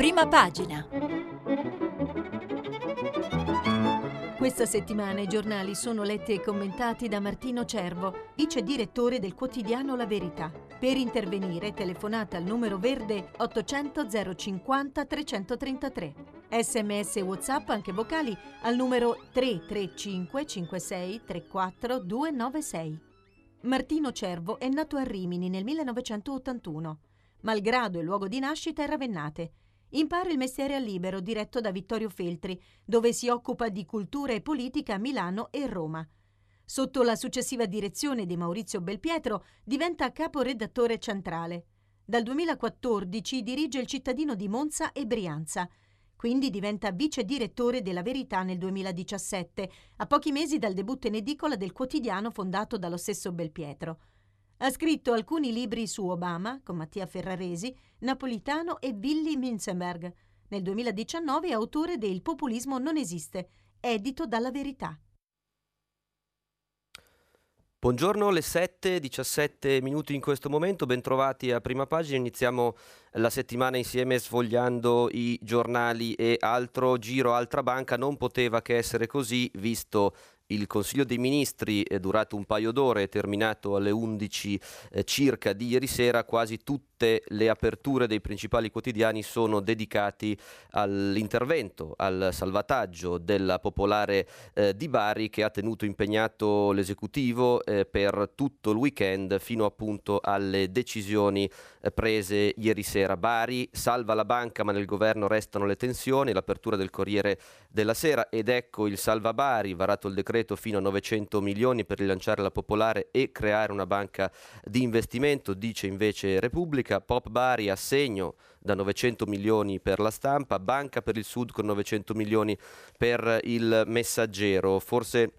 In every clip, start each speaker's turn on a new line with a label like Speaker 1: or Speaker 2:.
Speaker 1: prima pagina. Questa settimana i giornali sono letti e commentati da Martino Cervo, vice direttore del quotidiano La Verità. Per intervenire telefonate al numero verde 800 050 333. Sms e WhatsApp anche vocali al numero 335 56 34 296. Martino Cervo è nato a Rimini nel 1981. Malgrado il luogo di nascita è Ravennate. Impara il mestiere al libero diretto da Vittorio Feltri, dove si occupa di cultura e politica a Milano e Roma. Sotto la successiva direzione di Maurizio Belpietro diventa caporedattore centrale. Dal 2014 dirige il cittadino di Monza e Brianza quindi diventa vice direttore della Verità nel 2017, a pochi mesi dal debutto in edicola del quotidiano fondato dallo stesso Belpietro. Ha scritto alcuni libri su Obama, con Mattia Ferraresi, Napolitano e Willy Minzenberg. Nel 2019 è autore de Il populismo non esiste, edito dalla Verità.
Speaker 2: Buongiorno, le 7, 17 minuti in questo momento, bentrovati a prima pagina, iniziamo la settimana insieme sfogliando i giornali e altro giro, altra banca, non poteva che essere così visto il Consiglio dei Ministri è durato un paio d'ore, è terminato alle 11 eh, circa di ieri sera, quasi tutte le aperture dei principali quotidiani sono dedicati all'intervento, al salvataggio della popolare eh, di Bari che ha tenuto impegnato l'esecutivo eh, per tutto il weekend fino appunto alle decisioni eh, prese ieri sera. Bari salva la banca ma nel governo restano le tensioni, l'apertura del Corriere della Sera ed ecco il salva Bari, varato il decreto decreto fino a 900 milioni per rilanciare la popolare e creare una banca di investimento, dice invece Repubblica. Pop Bari assegno da 900 milioni per la stampa, Banca per il Sud con 900 milioni per il messaggero. Forse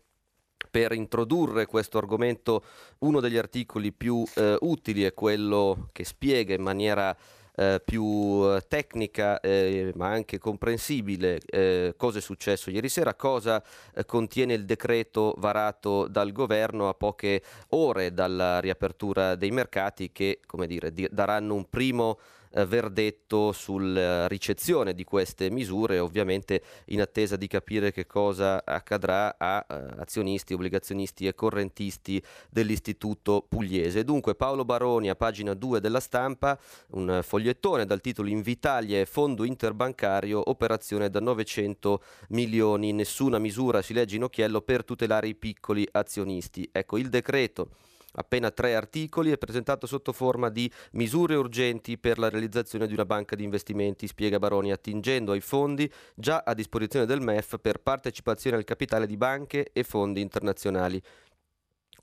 Speaker 2: per introdurre questo argomento uno degli articoli più eh, utili è quello che spiega in maniera eh, più eh, tecnica eh, ma anche comprensibile eh, cosa è successo ieri sera, cosa eh, contiene il decreto varato dal governo a poche ore dalla riapertura dei mercati che come dire, di- daranno un primo eh, verdetto sulla ricezione di queste misure, ovviamente in attesa di capire che cosa accadrà a eh, azionisti, obbligazionisti e correntisti dell'Istituto Pugliese. Dunque Paolo Baroni a pagina 2 della stampa, un fogliettone dal titolo Invitalia e fondo interbancario, operazione da 900 milioni, nessuna misura si legge in occhiello per tutelare i piccoli azionisti. Ecco, il decreto appena tre articoli, è presentato sotto forma di misure urgenti per la realizzazione di una banca di investimenti, spiega Baroni, attingendo ai fondi già a disposizione del MEF per partecipazione al capitale di banche e fondi internazionali.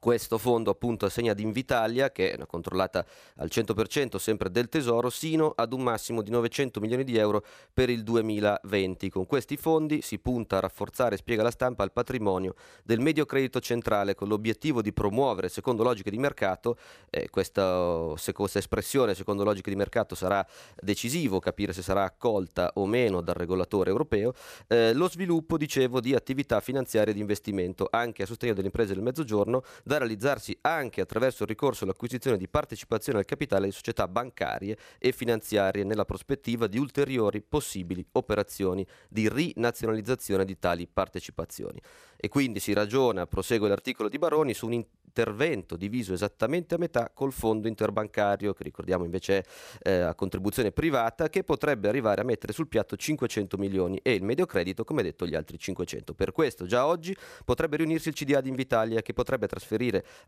Speaker 2: Questo fondo appunto assegna ad Invitalia, che è controllata al 100% sempre del Tesoro, sino ad un massimo di 900 milioni di euro per il 2020. Con questi fondi si punta a rafforzare, spiega la stampa, il patrimonio del medio credito centrale con l'obiettivo di promuovere, secondo logiche di mercato, eh, questa, se, questa espressione secondo logiche di mercato sarà decisivo capire se sarà accolta o meno dal regolatore europeo, eh, lo sviluppo, dicevo, di attività finanziarie di investimento anche a sostegno delle imprese del mezzogiorno da realizzarsi anche attraverso il ricorso all'acquisizione di partecipazione al capitale di società bancarie e finanziarie nella prospettiva di ulteriori possibili operazioni di rinazionalizzazione di tali partecipazioni. E quindi si ragiona, prosegue l'articolo di Baroni, su un intervento diviso esattamente a metà col fondo interbancario, che ricordiamo invece è eh, a contribuzione privata, che potrebbe arrivare a mettere sul piatto 500 milioni e il medio credito, come detto, gli altri 500. Per questo già oggi potrebbe riunirsi il CDA di Invitalia, che potrebbe trasferire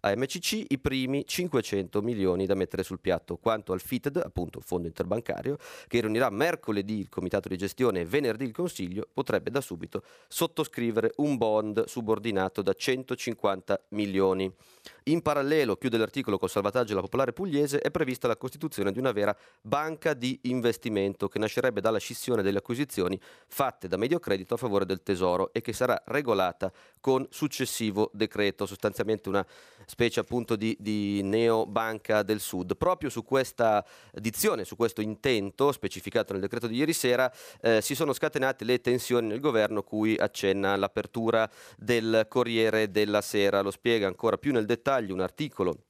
Speaker 2: a MCC i primi 500 milioni da mettere sul piatto. Quanto al FITD, appunto fondo interbancario, che riunirà mercoledì il comitato di gestione e venerdì il consiglio, potrebbe da subito sottoscrivere un bond subordinato da 150 milioni. In parallelo, chiude l'articolo col salvataggio della popolare pugliese, è prevista la costituzione di una vera banca di investimento che nascerebbe dalla scissione delle acquisizioni fatte da Mediocredito a favore del Tesoro e che sarà regolata con successivo decreto, sostanzialmente una specie appunto di, di neobanca del Sud. Proprio su questa dizione, su questo intento specificato nel decreto di ieri sera, eh, si sono scatenate le tensioni nel governo cui accenna l'apertura del Corriere della Sera. Lo spiega ancora più nel dettaglio un articolo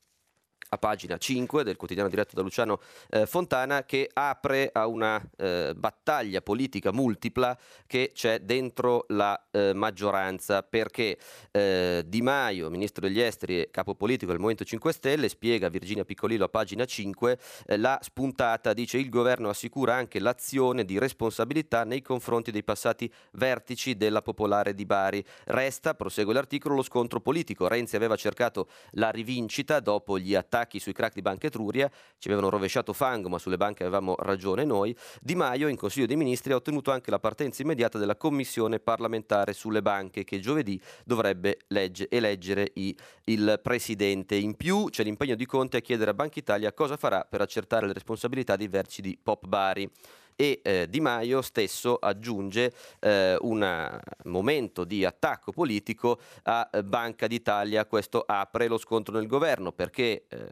Speaker 2: a pagina 5 del quotidiano diretto da Luciano eh, Fontana che apre a una eh, battaglia politica multipla che c'è dentro la eh, maggioranza perché eh, Di Maio, ministro degli esteri e capo politico del Movimento 5 Stelle, spiega Virginia Piccolillo a pagina 5 eh, la spuntata, dice il governo assicura anche l'azione di responsabilità nei confronti dei passati vertici della Popolare di Bari. Resta, prosegue l'articolo, lo scontro politico. Renzi aveva cercato la rivincita dopo gli attacchi attacchi sui crack di Banca Etruria, ci avevano rovesciato fango, ma sulle banche avevamo ragione noi. Di Maio in Consiglio dei Ministri ha ottenuto anche la partenza immediata della Commissione parlamentare sulle banche che giovedì dovrebbe legge, eleggere i, il Presidente. In più c'è l'impegno di Conte a chiedere a Banca Italia cosa farà per accertare le responsabilità dei vertici di Pop Bari e eh, Di Maio stesso aggiunge eh, un momento di attacco politico a eh, Banca d'Italia. Questo apre lo scontro nel governo perché eh,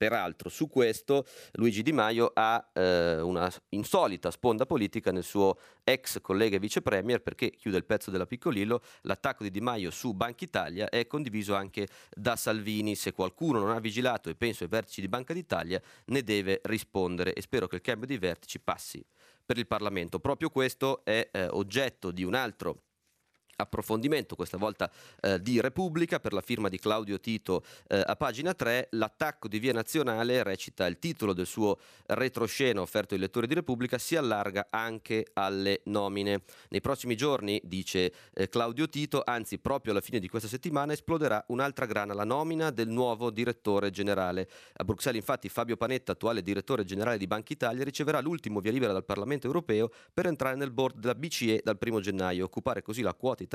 Speaker 2: Peraltro su questo Luigi Di Maio ha eh, una insolita sponda politica nel suo ex collega e vice premier perché chiude il pezzo della Piccolillo, l'attacco di Di Maio su Banca Italia è condiviso anche da Salvini, se qualcuno non ha vigilato e penso ai vertici di Banca d'Italia ne deve rispondere e spero che il cambio dei vertici passi per il Parlamento. Proprio questo è eh, oggetto di un altro approfondimento, questa volta eh, di Repubblica, per la firma di Claudio Tito eh, a pagina 3, l'attacco di Via Nazionale, recita il titolo del suo retroscena offerto ai lettori di Repubblica, si allarga anche alle nomine. Nei prossimi giorni, dice eh, Claudio Tito, anzi proprio alla fine di questa settimana, esploderà un'altra grana, la nomina del nuovo direttore generale. A Bruxelles infatti Fabio Panetta, attuale direttore generale di Banca Italia, riceverà l'ultimo via libera dal Parlamento europeo per entrare nel board della BCE dal 1 gennaio, occupare così la quota italiana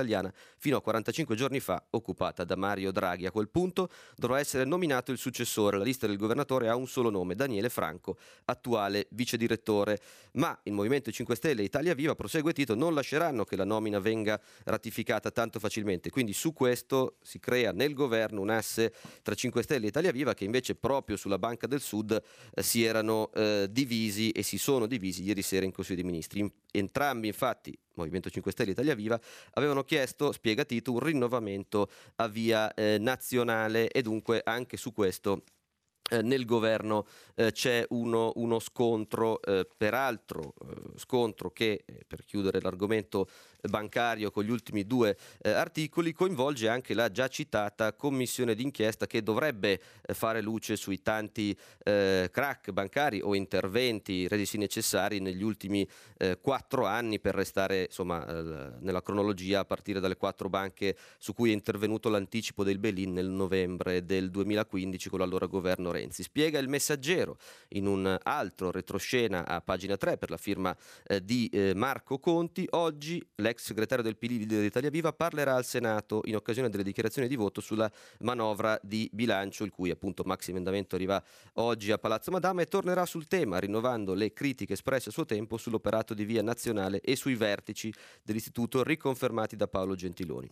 Speaker 2: fino a 45 giorni fa occupata da Mario Draghi. A quel punto dovrà essere nominato il successore. La lista del governatore ha un solo nome, Daniele Franco, attuale vice direttore. Ma il Movimento 5 Stelle e Italia Viva, prosegue Tito, non lasceranno che la nomina venga ratificata tanto facilmente. Quindi su questo si crea nel governo un asse tra 5 Stelle e Italia Viva che invece proprio sulla Banca del Sud eh, si erano eh, divisi e si sono divisi ieri sera in Consiglio dei Ministri. In, entrambi infatti Movimento 5 Stelle Italia Viva, avevano chiesto, spiega Tito, un rinnovamento a via eh, nazionale. E dunque anche su questo eh, nel governo eh, c'è uno, uno scontro, eh, peraltro eh, scontro che, eh, per chiudere l'argomento bancario con gli ultimi due eh, articoli, coinvolge anche la già citata commissione d'inchiesta che dovrebbe fare luce sui tanti crack bancari o interventi resi necessari negli ultimi quattro anni per restare insomma, nella cronologia a partire dalle quattro banche su cui è intervenuto l'anticipo del Belin nel novembre del 2015 con l'allora governo Renzi. Spiega il messaggero in un altro retroscena a pagina 3 per la firma eh, di eh, Marco Conti. Oggi l'ex segretario del PD di Italia Viva parlerà al Senato in occasione delle dichiarazioni di voto sulla manovra di bilancio, il cui appunto maxi emendamento arriva oggi a Palazzo Madama e tornerà sul tema, rinnovando le critiche espresse a suo tempo sull'operato di via nazionale e sui vertici dell'istituto riconfermati da Paolo Gentiloni.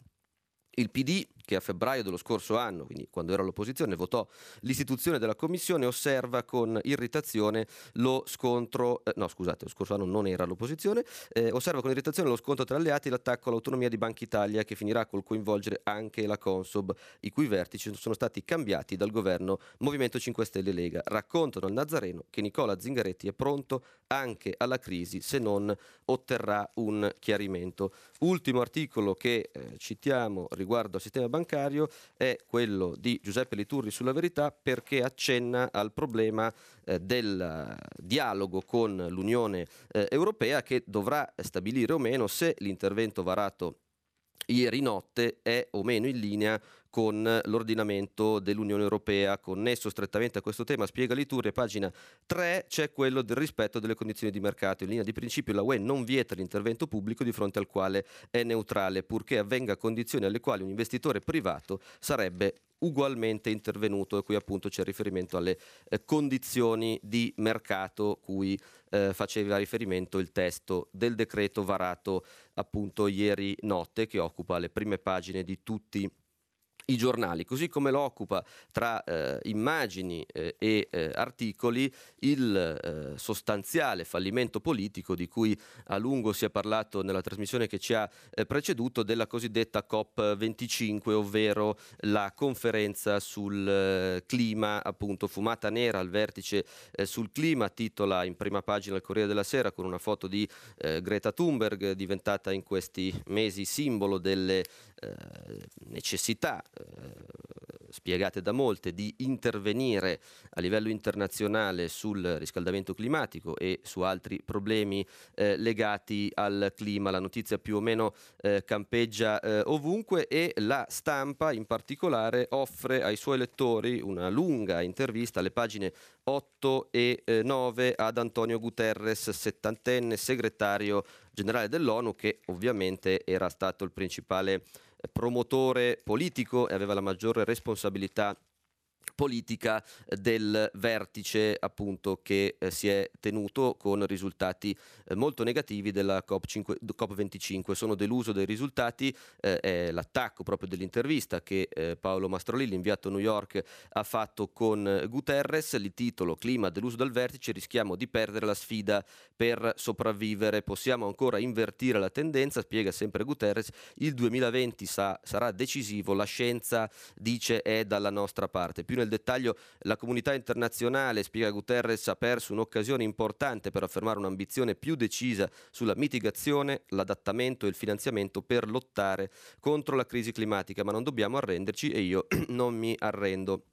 Speaker 2: Il PD, che a febbraio dello scorso anno, quindi quando era all'opposizione, votò l'istituzione della commissione, osserva con irritazione lo scontro, eh, no scusate, lo scorso anno non era all'opposizione, eh, osserva con irritazione lo scontro tra alleati e l'attacco all'autonomia di Banca Italia che finirà col coinvolgere anche la Consob, i cui vertici sono stati cambiati dal governo Movimento 5 Stelle Lega. Raccontano al Nazareno che Nicola Zingaretti è pronto anche alla crisi se non otterrà un chiarimento. Ultimo articolo che eh, citiamo riguardo al sistema bancario è quello di Giuseppe Liturri sulla verità perché accenna al problema eh, del dialogo con l'Unione eh, Europea che dovrà stabilire o meno se l'intervento varato ieri notte è o meno in linea con l'ordinamento dell'Unione Europea. Connesso strettamente a questo tema, spiega Liturre, pagina 3, c'è quello del rispetto delle condizioni di mercato. In linea di principio la UE non vieta l'intervento pubblico di fronte al quale è neutrale, purché avvenga a condizioni alle quali un investitore privato sarebbe ugualmente intervenuto e qui appunto c'è riferimento alle eh, condizioni di mercato cui eh, faceva riferimento il testo del decreto varato appunto ieri notte che occupa le prime pagine di tutti i giornali, così come lo occupa tra eh, immagini eh, e eh, articoli il eh, sostanziale fallimento politico di cui a lungo si è parlato nella trasmissione che ci ha eh, preceduto della cosiddetta COP25, ovvero la conferenza sul eh, clima, appunto fumata nera al vertice sul clima, titola in prima pagina il Corriere della Sera con una foto di Greta Thunberg diventata in questi mesi simbolo delle necessità eh, spiegate da molte di intervenire a livello internazionale sul riscaldamento climatico e su altri problemi eh, legati al clima. La notizia più o meno eh, campeggia eh, ovunque e la stampa in particolare offre ai suoi lettori una lunga intervista alle pagine 8 e 9 eh, ad Antonio Guterres, settantenne segretario generale dell'ONU che ovviamente era stato il principale promotore politico e aveva la maggiore responsabilità politica del vertice appunto che eh, si è tenuto con risultati eh, molto negativi della COP5, COP25 sono deluso dei risultati eh, è l'attacco proprio dell'intervista che eh, Paolo Mastrolilli inviato a New York ha fatto con Guterres. Il titolo clima deluso dal vertice rischiamo di perdere la sfida per sopravvivere. Possiamo ancora invertire la tendenza spiega sempre Guterres. Il 2020 sa, sarà decisivo la scienza dice è dalla nostra parte più nel dettaglio la comunità internazionale, spiega Guterres, ha perso un'occasione importante per affermare un'ambizione più decisa sulla mitigazione, l'adattamento e il finanziamento per lottare contro la crisi climatica, ma non dobbiamo arrenderci e io non mi arrendo.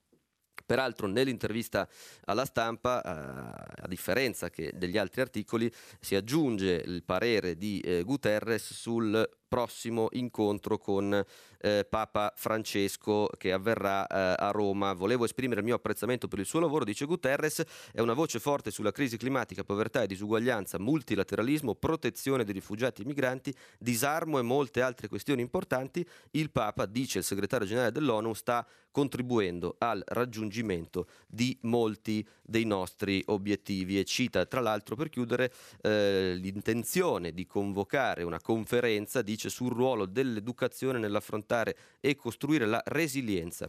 Speaker 2: Peraltro nell'intervista alla stampa, eh, a differenza degli altri articoli, si aggiunge il parere di eh, Guterres sul prossimo incontro con eh, Papa Francesco che avverrà eh, a Roma. Volevo esprimere il mio apprezzamento per il suo lavoro, dice Guterres, è una voce forte sulla crisi climatica, povertà e disuguaglianza, multilateralismo, protezione dei rifugiati e migranti, disarmo e molte altre questioni importanti. Il Papa, dice il segretario generale dell'ONU, sta contribuendo al raggiungimento di molti dei nostri obiettivi e cita tra l'altro per chiudere eh, l'intenzione di convocare una conferenza dice sul ruolo dell'educazione nell'affrontare e costruire la resilienza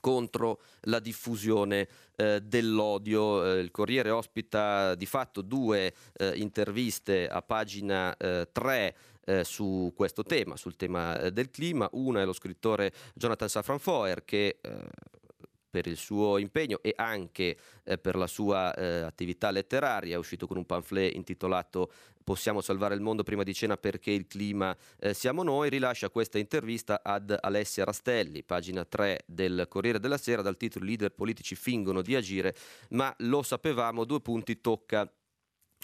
Speaker 2: contro la diffusione eh, dell'odio. Eh, il Corriere ospita di fatto due eh, interviste a pagina 3 eh, eh, su questo tema, sul tema eh, del clima. Una è lo scrittore Jonathan Safran Foer che per il suo impegno e anche eh, per la sua eh, attività letteraria. È uscito con un pamphlet intitolato Possiamo salvare il mondo prima di cena perché il clima eh, siamo noi. Rilascia questa intervista ad Alessia Rastelli, pagina 3 del Corriere della Sera, dal titolo Leader politici fingono di agire, ma lo sapevamo, due punti tocca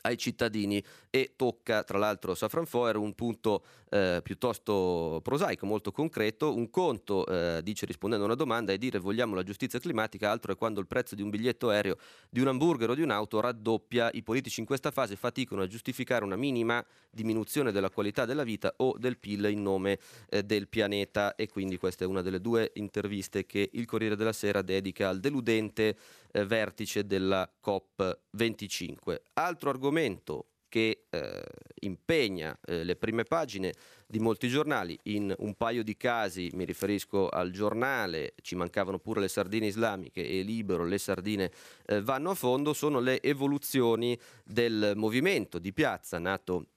Speaker 2: ai cittadini e tocca tra l'altro Safran Foer un punto eh, piuttosto prosaico, molto concreto. Un conto, eh, dice rispondendo a una domanda, è dire vogliamo la giustizia climatica, altro è quando il prezzo di un biglietto aereo, di un hamburger o di un'auto raddoppia. I politici in questa fase faticano a giustificare una minima diminuzione della qualità della vita o del PIL in nome eh, del pianeta e quindi questa è una delle due interviste che il Corriere della Sera dedica al deludente eh, vertice della COP25. Altro argomento che eh, impegna eh, le prime pagine di molti giornali. In un paio di casi, mi riferisco al giornale, ci mancavano pure le sardine islamiche e libero, le sardine eh, vanno a fondo, sono le evoluzioni del movimento di piazza nato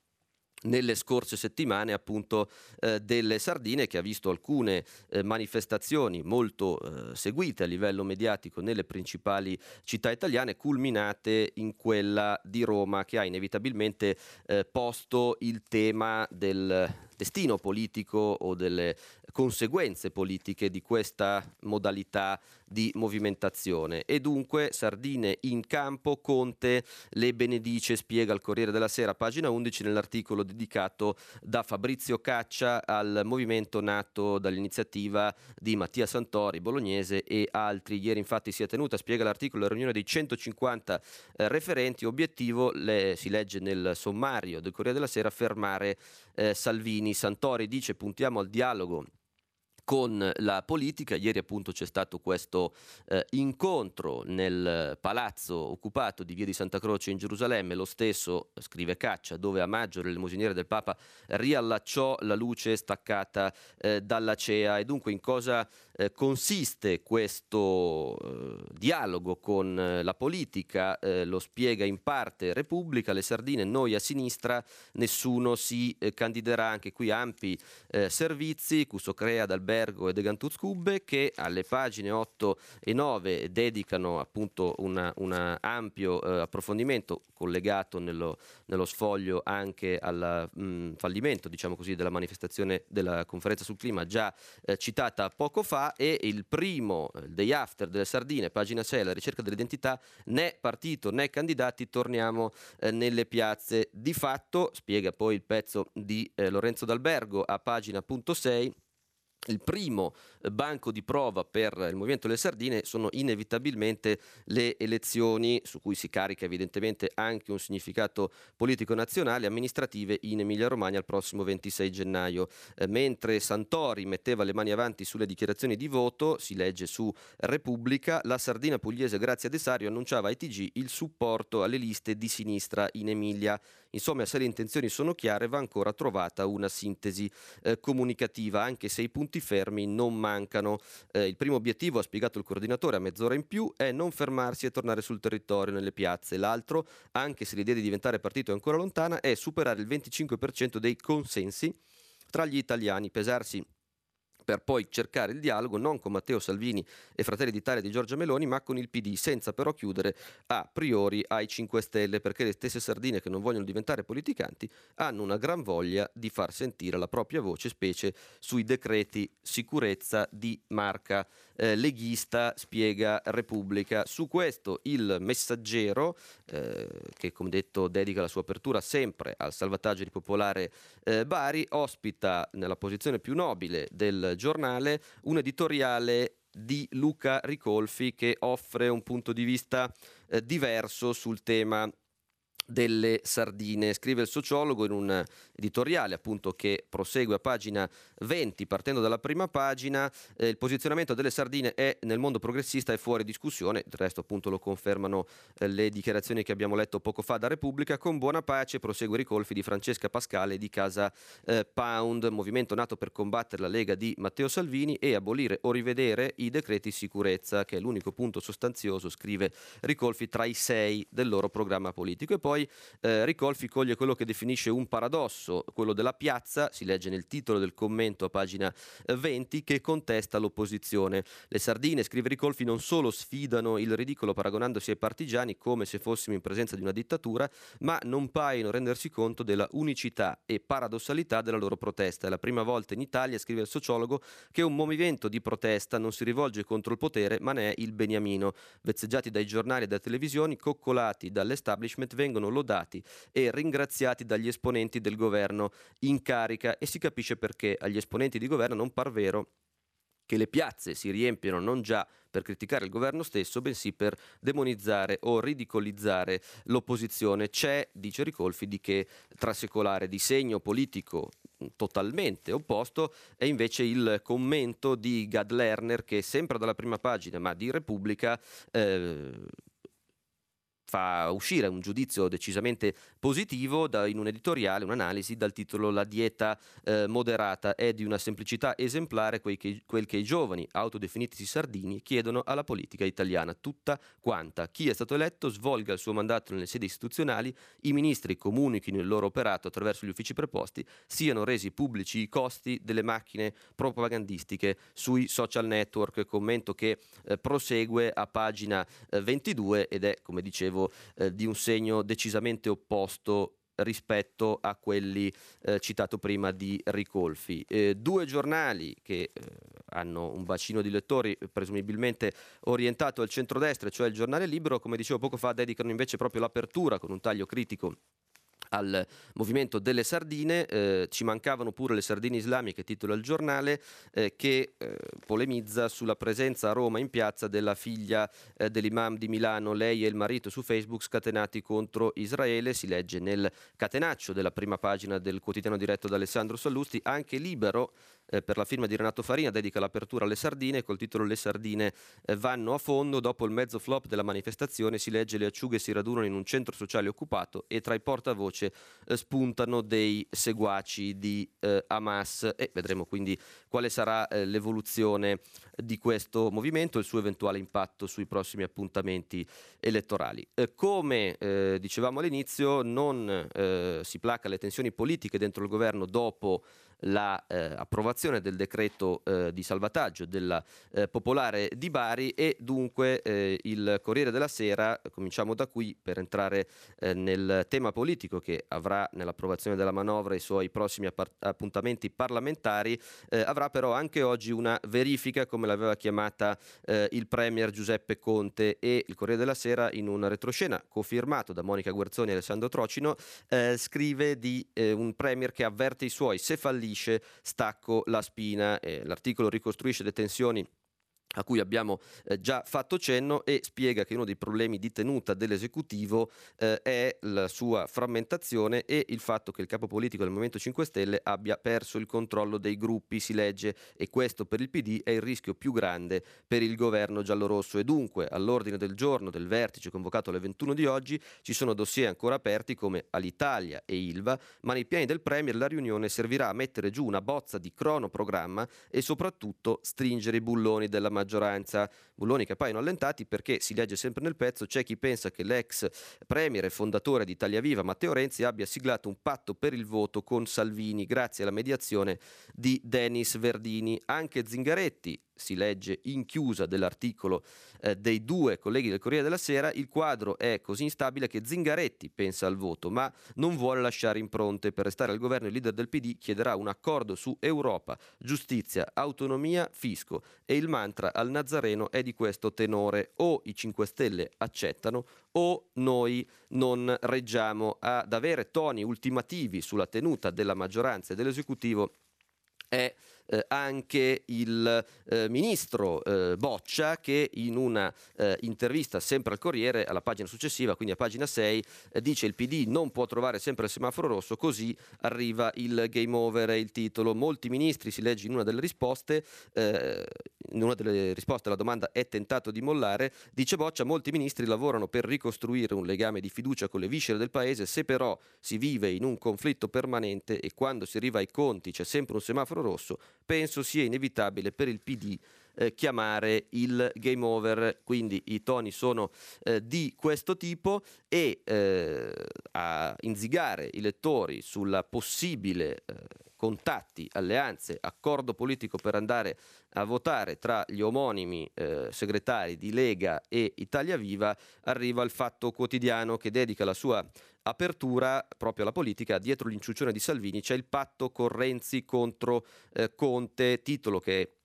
Speaker 2: nelle scorse settimane appunto eh, delle sardine che ha visto alcune eh, manifestazioni molto eh, seguite a livello mediatico nelle principali città italiane culminate in quella di Roma che ha inevitabilmente eh, posto il tema del destino politico o delle conseguenze politiche di questa modalità di movimentazione e dunque Sardine in campo, Conte le benedice, spiega il Corriere della Sera, pagina 11 nell'articolo dedicato da Fabrizio Caccia al movimento nato dall'iniziativa di Mattia Santori, bolognese e altri. Ieri infatti si è tenuta, spiega l'articolo, la riunione dei 150 eh, referenti, obiettivo, le, si legge nel sommario del Corriere della Sera, fermare eh, Salvini. Santori dice puntiamo al dialogo con la politica. Ieri appunto c'è stato questo eh, incontro nel palazzo occupato di Via di Santa Croce in Gerusalemme, lo stesso, scrive Caccia, dove a maggio l'elemosiniere del Papa riallacciò la luce staccata eh, dalla cea e dunque in cosa eh, consiste questo eh, dialogo con eh, la politica, eh, lo spiega in parte Repubblica, le sardine, noi a sinistra, nessuno si eh, candiderà, anche qui ampi servizi, Cuso Crea, D'Albergo e De Gantuz Cubbe, che alle pagine 8 e 9 dedicano appunto un ampio approfondimento collegato nello, nello, sfoglio anche al mh, fallimento, diciamo così, della manifestazione della conferenza sul clima già citata poco fa e il primo il day after delle sardine, pagina 6, la ricerca dell'identità, né partito né candidati, torniamo eh, nelle piazze. Di fatto, spiega poi il pezzo di eh, Lorenzo D'Albergo a pagina punto 6, il primo eh, banco di prova per il Movimento delle Sardine sono inevitabilmente le elezioni, su cui si carica evidentemente anche un significato politico nazionale, amministrative in Emilia-Romagna il prossimo 26 gennaio. Eh, mentre Santori metteva le mani avanti sulle dichiarazioni di voto, si legge su Repubblica, la Sardina pugliese Grazia Desario annunciava ai TG il supporto alle liste di sinistra in Emilia. Insomma, se le intenzioni sono chiare va ancora trovata una sintesi eh, comunicativa, anche se i punti fermi non mancano. Eh, il primo obiettivo, ha spiegato il coordinatore a mezz'ora in più, è non fermarsi e tornare sul territorio, nelle piazze. L'altro, anche se l'idea di diventare partito è ancora lontana, è superare il 25% dei consensi tra gli italiani, pesarsi per poi cercare il dialogo non con Matteo Salvini e Fratelli d'Italia di Giorgia Meloni, ma con il PD, senza però chiudere a priori ai 5 Stelle, perché le stesse sardine che non vogliono diventare politicanti hanno una gran voglia di far sentire la propria voce, specie sui decreti sicurezza di marca eh, leghista, spiega Repubblica. Su questo il messaggero, eh, che come detto dedica la sua apertura sempre al salvataggio di Popolare eh, Bari, ospita nella posizione più nobile del giornale un editoriale di Luca Ricolfi che offre un punto di vista eh, diverso sul tema delle sardine. Scrive il sociologo in un editoriale appunto che prosegue a pagina 20 partendo dalla prima pagina eh, il posizionamento delle sardine è nel mondo progressista e fuori discussione, del resto appunto lo confermano eh, le dichiarazioni che abbiamo letto poco fa da Repubblica, con buona pace prosegue i ricolfi di Francesca Pascale di Casa eh, Pound, movimento nato per combattere la Lega di Matteo Salvini e abolire o rivedere i decreti sicurezza che è l'unico punto sostanzioso, scrive Ricolfi, tra i sei del loro programma politico. E poi eh, Ricolfi coglie quello che definisce un paradosso, quello della piazza, si legge nel titolo del commento a pagina 20, eh, che contesta l'opposizione. Le sardine, scrive Ricolfi, non solo sfidano il ridicolo paragonandosi ai partigiani come se fossimo in presenza di una dittatura, ma non paiono rendersi conto della unicità e paradossalità della loro protesta. È la prima volta in Italia, scrive il sociologo, che un movimento di protesta non si rivolge contro il potere, ma ne è il beniamino. Vezzeggiati dai giornali e dalle televisioni, coccolati dall'establishment, vengono vengono lodati e ringraziati dagli esponenti del governo in carica e si capisce perché agli esponenti di governo non par vero che le piazze si riempiono non già per criticare il governo stesso, bensì per demonizzare o ridicolizzare l'opposizione. C'è, dice Ricolfi, di che trasecolare di segno politico totalmente opposto è invece il commento di Gad Lerner che sempre dalla prima pagina ma di Repubblica eh, fa uscire un giudizio decisamente positivo da, in un editoriale, un'analisi dal titolo La dieta eh, moderata. È di una semplicità esemplare quel che, quel che i giovani, autodefinitisi sardini, chiedono alla politica italiana, tutta quanta. Chi è stato eletto svolga il suo mandato nelle sedi istituzionali, i ministri comunichino il loro operato attraverso gli uffici preposti, siano resi pubblici i costi delle macchine propagandistiche sui social network, commento che eh, prosegue a pagina eh, 22 ed è, come dicevo, eh, di un segno decisamente opposto rispetto a quelli eh, citato prima di Ricolfi. Eh, due giornali che eh, hanno un bacino di lettori presumibilmente orientato al centrodestra, cioè il giornale libero, come dicevo poco fa, dedicano invece proprio l'apertura con un taglio critico al movimento delle sardine, eh, ci mancavano pure le sardine islamiche, titola il giornale, eh, che eh, polemizza sulla presenza a Roma in piazza della figlia eh, dell'imam di Milano, lei e il marito su Facebook scatenati contro Israele, si legge nel catenaccio della prima pagina del quotidiano diretto da Alessandro Sallusti, anche libero eh, per la firma di Renato Farina dedica l'apertura alle sardine col titolo Le sardine eh, vanno a fondo. Dopo il mezzo flop della manifestazione si legge le acciughe si radunano in un centro sociale occupato e tra i portavoce eh, spuntano dei seguaci di eh, Hamas e vedremo quindi quale sarà l'evoluzione di questo movimento e il suo eventuale impatto sui prossimi appuntamenti elettorali. Come dicevamo all'inizio non si placa le tensioni politiche dentro il governo dopo l'approvazione la, eh, del decreto eh, di salvataggio della eh, Popolare di Bari e dunque eh, il Corriere della Sera, cominciamo da qui per entrare eh, nel tema politico che avrà nell'approvazione della manovra i suoi prossimi app- appuntamenti parlamentari, eh, avrà però anche oggi una verifica come l'aveva chiamata il Premier Giuseppe Conte e il Corriere della Sera in un retroscena confermato da Monica Guerzoni e Alessandro Trocino scrive di un Premier che avverte i suoi se fallisce fallisce, stacco la spina. Eh, l'articolo ricostruisce le tensioni a cui abbiamo eh, già fatto cenno e spiega che uno dei problemi di tenuta dell'esecutivo eh, è la sua frammentazione e il fatto che il capo politico del Movimento 5 Stelle abbia perso il controllo dei gruppi, si legge, e questo per il PD è il rischio più grande per il governo giallorosso. E dunque all'ordine del giorno del vertice convocato alle 21 di oggi ci sono dossier ancora aperti come Alitalia e Ilva, ma nei piani del Premier la riunione servirà a mettere giù una bozza di cronoprogramma e soprattutto stringere i bulloni della maggioranza maggioranza. Bulloni che appaiono allentati perché si legge sempre nel pezzo c'è chi pensa che l'ex premier e fondatore di Italia Viva Matteo Renzi abbia siglato un patto per il voto con Salvini grazie alla mediazione di Denis Verdini. Anche Zingaretti si legge in chiusa dell'articolo eh, dei due colleghi del Corriere della Sera, il quadro è così instabile che Zingaretti pensa al voto, ma non vuole lasciare impronte. Per restare al governo il leader del PD chiederà un accordo su Europa, giustizia, autonomia, fisco e il mantra al Nazareno è di questo tenore. O i 5 Stelle accettano o noi non reggiamo ad avere toni ultimativi sulla tenuta della maggioranza e dell'esecutivo è eh, anche il eh, ministro eh, Boccia che in una eh, intervista sempre al Corriere, alla pagina successiva, quindi a pagina 6, eh, dice il PD non può trovare sempre il semaforo rosso, così arriva il game over, il titolo. Molti ministri, si legge in una delle risposte, in una delle risposte alla domanda è tentato di mollare, dice Boccia, molti ministri lavorano per ricostruire un legame di fiducia con le viscere del paese, se però si vive in un conflitto permanente e quando si arriva ai conti c'è sempre un semaforo rosso, penso sia inevitabile per il PD eh, chiamare il game over, quindi i toni sono eh, di questo tipo e eh, a inzigare i lettori sulla possibile eh, contatti, alleanze, accordo politico per andare a votare tra gli omonimi eh, segretari di Lega e Italia Viva, arriva il Fatto Quotidiano che dedica la sua apertura proprio alla politica. Dietro l'inciuccione di Salvini c'è il patto con Renzi contro eh, Conte, titolo che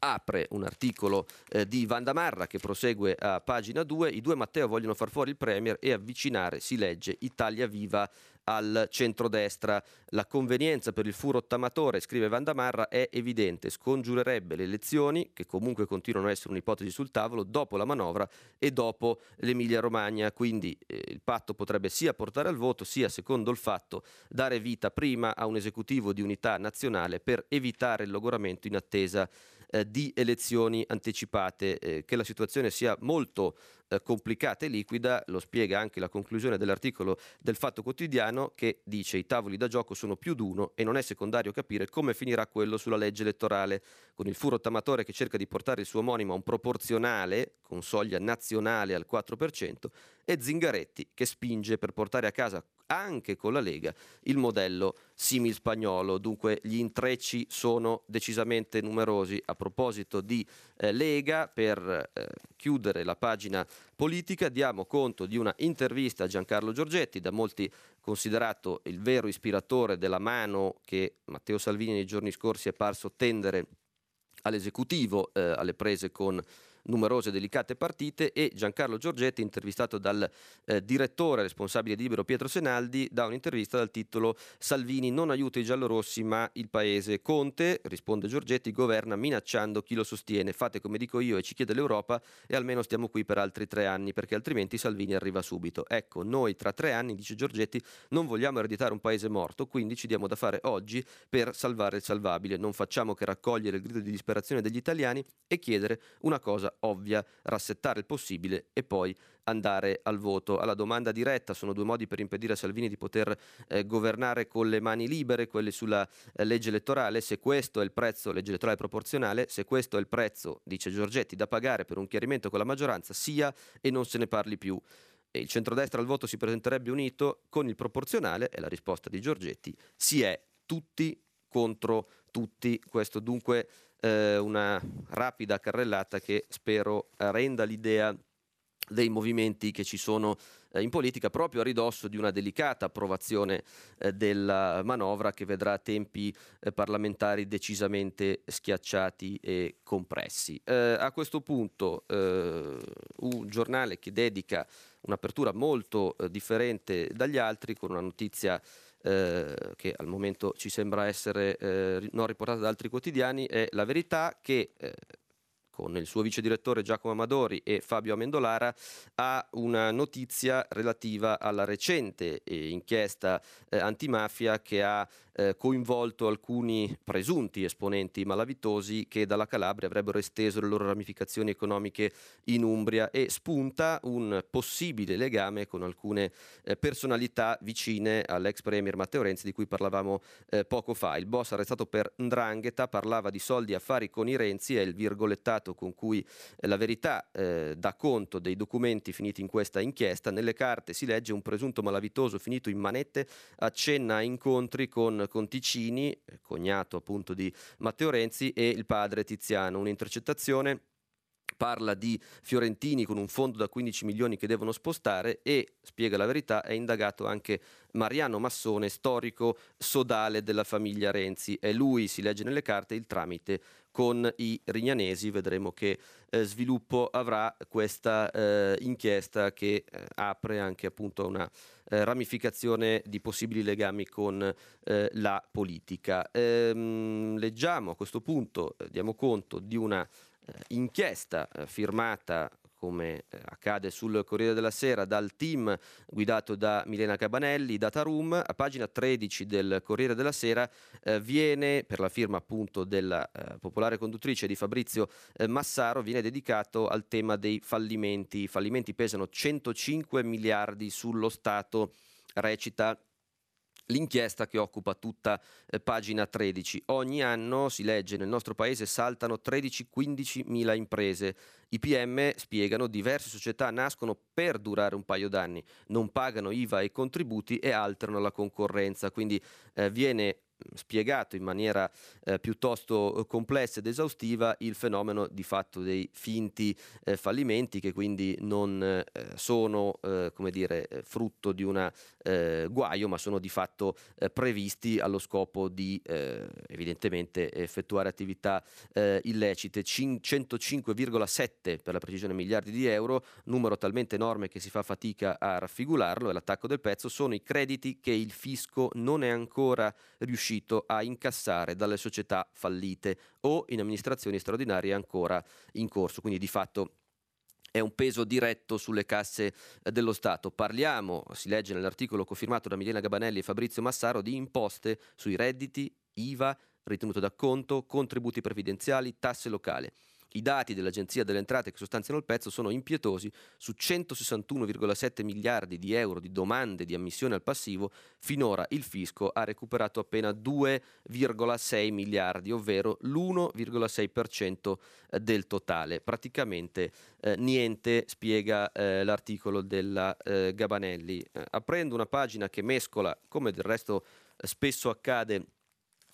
Speaker 2: apre un articolo eh, di Vandamarra che prosegue a pagina 2. I due Matteo vogliono far fuori il Premier e avvicinare, si legge, Italia Viva al centrodestra. La convenienza per il fu rottamatore, scrive Vandamarra, è evidente, scongiurerebbe le elezioni, che comunque continuano a essere un'ipotesi sul tavolo, dopo la manovra e dopo l'Emilia Romagna. Quindi eh, il patto potrebbe sia portare al voto, sia, secondo il fatto, dare vita prima a un esecutivo di unità nazionale per evitare il logoramento in attesa eh, di elezioni anticipate. Eh, che la situazione sia molto eh, complicata e liquida, lo spiega anche la conclusione dell'articolo del Fatto Quotidiano che dice i tavoli da gioco sono più d'uno e non è secondario capire come finirà quello sulla legge elettorale, con il furo tamatore che cerca di portare il suo omonimo a un proporzionale con soglia nazionale al 4% e Zingaretti che spinge per portare a casa anche con la Lega il modello simil spagnolo. Dunque gli intrecci sono decisamente numerosi. A proposito di eh, Lega, per eh, chiudere la pagina politica, diamo conto di una intervista a Giancarlo Giorgetti, da molti considerato il vero ispiratore della mano che Matteo Salvini nei giorni scorsi è parso tendere all'esecutivo, eh, alle prese con numerose delicate partite e Giancarlo Giorgetti intervistato dal eh, direttore responsabile di Libero Pietro Senaldi da un'intervista dal titolo Salvini non aiuta i giallorossi ma il paese. Conte, risponde Giorgetti, governa minacciando chi lo sostiene. Fate come dico io e ci chiede l'Europa e almeno stiamo qui per altri tre anni perché altrimenti Salvini arriva subito. Ecco, noi tra tre anni, dice Giorgetti, non vogliamo ereditare un paese morto, quindi ci diamo da fare oggi per salvare il salvabile. Non facciamo che raccogliere il grido di disperazione degli italiani e chiedere una cosa ovvia, rassettare il possibile e poi andare al voto. Alla domanda diretta sono due modi per impedire a Salvini di poter eh, governare con le mani libere, quelli sulla eh, legge elettorale, se questo è il prezzo, legge elettorale proporzionale, se questo è il prezzo, dice Giorgetti, da pagare per un chiarimento con la maggioranza, sia e non se ne parli più. E il centrodestra al voto si presenterebbe unito con il proporzionale, e la risposta di Giorgetti, si è tutti contro tutti. Questo dunque eh, una rapida carrellata che spero renda l'idea dei movimenti che ci sono eh, in politica proprio a ridosso di una delicata approvazione eh, della manovra che vedrà tempi eh, parlamentari decisamente schiacciati e compressi. Eh, a questo punto eh, un giornale che dedica un'apertura molto eh, differente dagli altri con una notizia che al momento ci sembra essere non riportata da altri quotidiani è la verità che con il suo vice direttore Giacomo Amadori e Fabio Amendolara, ha una notizia relativa alla recente eh, inchiesta eh, antimafia che ha eh, coinvolto alcuni presunti esponenti malavitosi che dalla Calabria avrebbero esteso le loro ramificazioni economiche in Umbria e spunta un possibile legame con alcune eh, personalità vicine all'ex premier Matteo Renzi di cui parlavamo eh, poco fa. Il boss arrestato per Ndrangheta parlava di soldi affari con i Renzi e il virgolettato con cui eh, la verità eh, dà conto dei documenti finiti in questa inchiesta. Nelle carte si legge un presunto malavitoso finito in manette accenna a incontri con Conticini, cognato appunto di Matteo Renzi, e il padre Tiziano. Un'intercettazione parla di fiorentini con un fondo da 15 milioni che devono spostare e, spiega la verità, è indagato anche Mariano Massone, storico sodale della famiglia Renzi. È lui, si legge nelle carte, il tramite con i rignanesi. Vedremo che eh, sviluppo avrà questa eh, inchiesta che eh, apre anche appunto una eh, ramificazione di possibili legami con eh, la politica. Ehm, leggiamo a questo punto, eh, diamo conto di una inchiesta firmata come eh, accade sul Corriere della Sera, dal team guidato da Milena Cabanelli, Data Room, a pagina 13 del Corriere della Sera eh, viene, per la firma appunto della eh, popolare conduttrice di Fabrizio eh, Massaro, viene dedicato al tema dei fallimenti. I fallimenti pesano 105 miliardi sullo Stato, recita L'inchiesta che occupa tutta eh, pagina 13. Ogni anno, si legge, nel nostro paese saltano 13-15 mila imprese. I PM, spiegano, diverse società nascono per durare un paio d'anni, non pagano IVA e contributi e alterano la concorrenza. Quindi eh, viene spiegato in maniera eh, piuttosto eh, complessa ed esaustiva il fenomeno di fatto dei finti eh, fallimenti che quindi non eh, sono eh, come dire, eh, frutto di un guaio ma sono di fatto previsti allo scopo di evidentemente effettuare attività illecite. 105,7 per la precisione miliardi di euro numero talmente enorme che si fa fatica a raffigurarlo e l'attacco del pezzo sono i crediti che il fisco non è ancora riuscito riuscito a incassare dalle società fallite o in amministrazioni straordinarie ancora in corso. Quindi di fatto è un peso diretto sulle casse eh, dello Stato. Parliamo, si legge nell'articolo confermato da Milena Gabanelli e Fabrizio Massaro, di imposte sui redditi, IVA, ritenuto d'acconto, contributi previdenziali, tasse locali. I dati dell'Agenzia delle Entrate che sostanziano il pezzo sono impietosi. Su 161,7 miliardi di euro di domande di ammissione al passivo, finora il fisco ha recuperato appena 2,6 miliardi, ovvero l'1,6% eh, del totale. Praticamente eh, niente, spiega eh, l'articolo della eh, Gabanelli. Eh, aprendo una pagina che mescola, come del resto eh, spesso accade,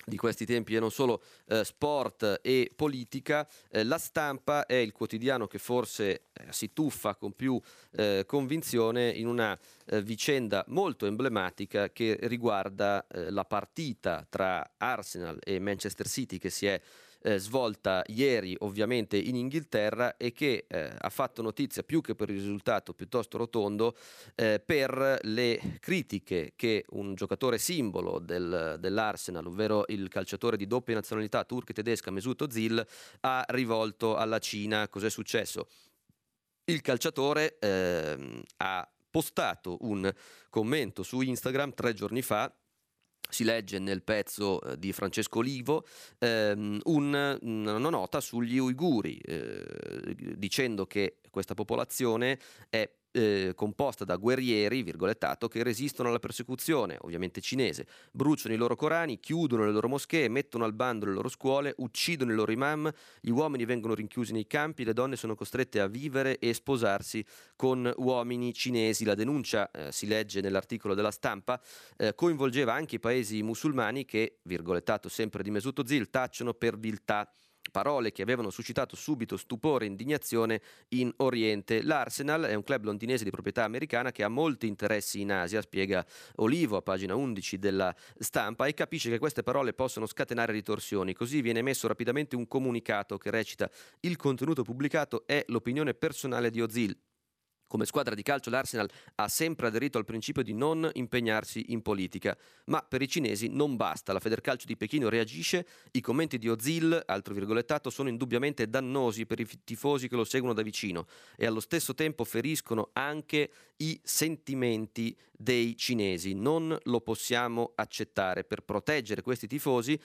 Speaker 2: di questi tempi e non solo eh, sport e politica. Eh, la stampa è il quotidiano che forse eh, si tuffa con più eh, convinzione in una eh, vicenda molto emblematica che riguarda eh, la partita tra Arsenal e Manchester City che si è eh, svolta ieri ovviamente in Inghilterra e che eh, ha fatto notizia più che per il risultato piuttosto rotondo eh, per le critiche che un giocatore simbolo del, dell'Arsenal, ovvero il calciatore di doppia nazionalità turca e tedesca Mesut Ozil, ha rivolto alla Cina. Cos'è successo? Il calciatore ehm, ha postato un commento su Instagram tre giorni fa si legge nel pezzo eh, di Francesco Olivo ehm, un, una nota sugli uiguri, eh, dicendo che questa popolazione è eh, composta da guerrieri, virgolettato, che resistono alla persecuzione, ovviamente cinese, bruciano i loro Corani, chiudono le loro moschee, mettono al bando le loro scuole, uccidono i loro imam, gli uomini vengono rinchiusi nei campi, le donne sono costrette a vivere e sposarsi con uomini cinesi. La denuncia, eh, si legge nell'articolo della stampa, eh, coinvolgeva anche i paesi musulmani che, virgolettato sempre di Mesut Ozil, tacciono per viltà parole che avevano suscitato subito stupore e indignazione in Oriente. L'Arsenal è un club londinese di proprietà americana che ha molti interessi in Asia, spiega Olivo a pagina 11 della stampa, e capisce che queste parole possono scatenare ritorsioni. Così viene emesso rapidamente un comunicato che recita il contenuto pubblicato è l'opinione personale di Ozil. Come squadra di calcio l'Arsenal ha sempre aderito al principio di non impegnarsi in politica, ma per i cinesi non basta. La Federcalcio di Pechino reagisce, i commenti di Ozil, altro virgolettato, sono indubbiamente dannosi per i tifosi che lo seguono da vicino e allo stesso tempo feriscono anche i sentimenti dei cinesi. Non lo possiamo accettare. Per proteggere questi tifosi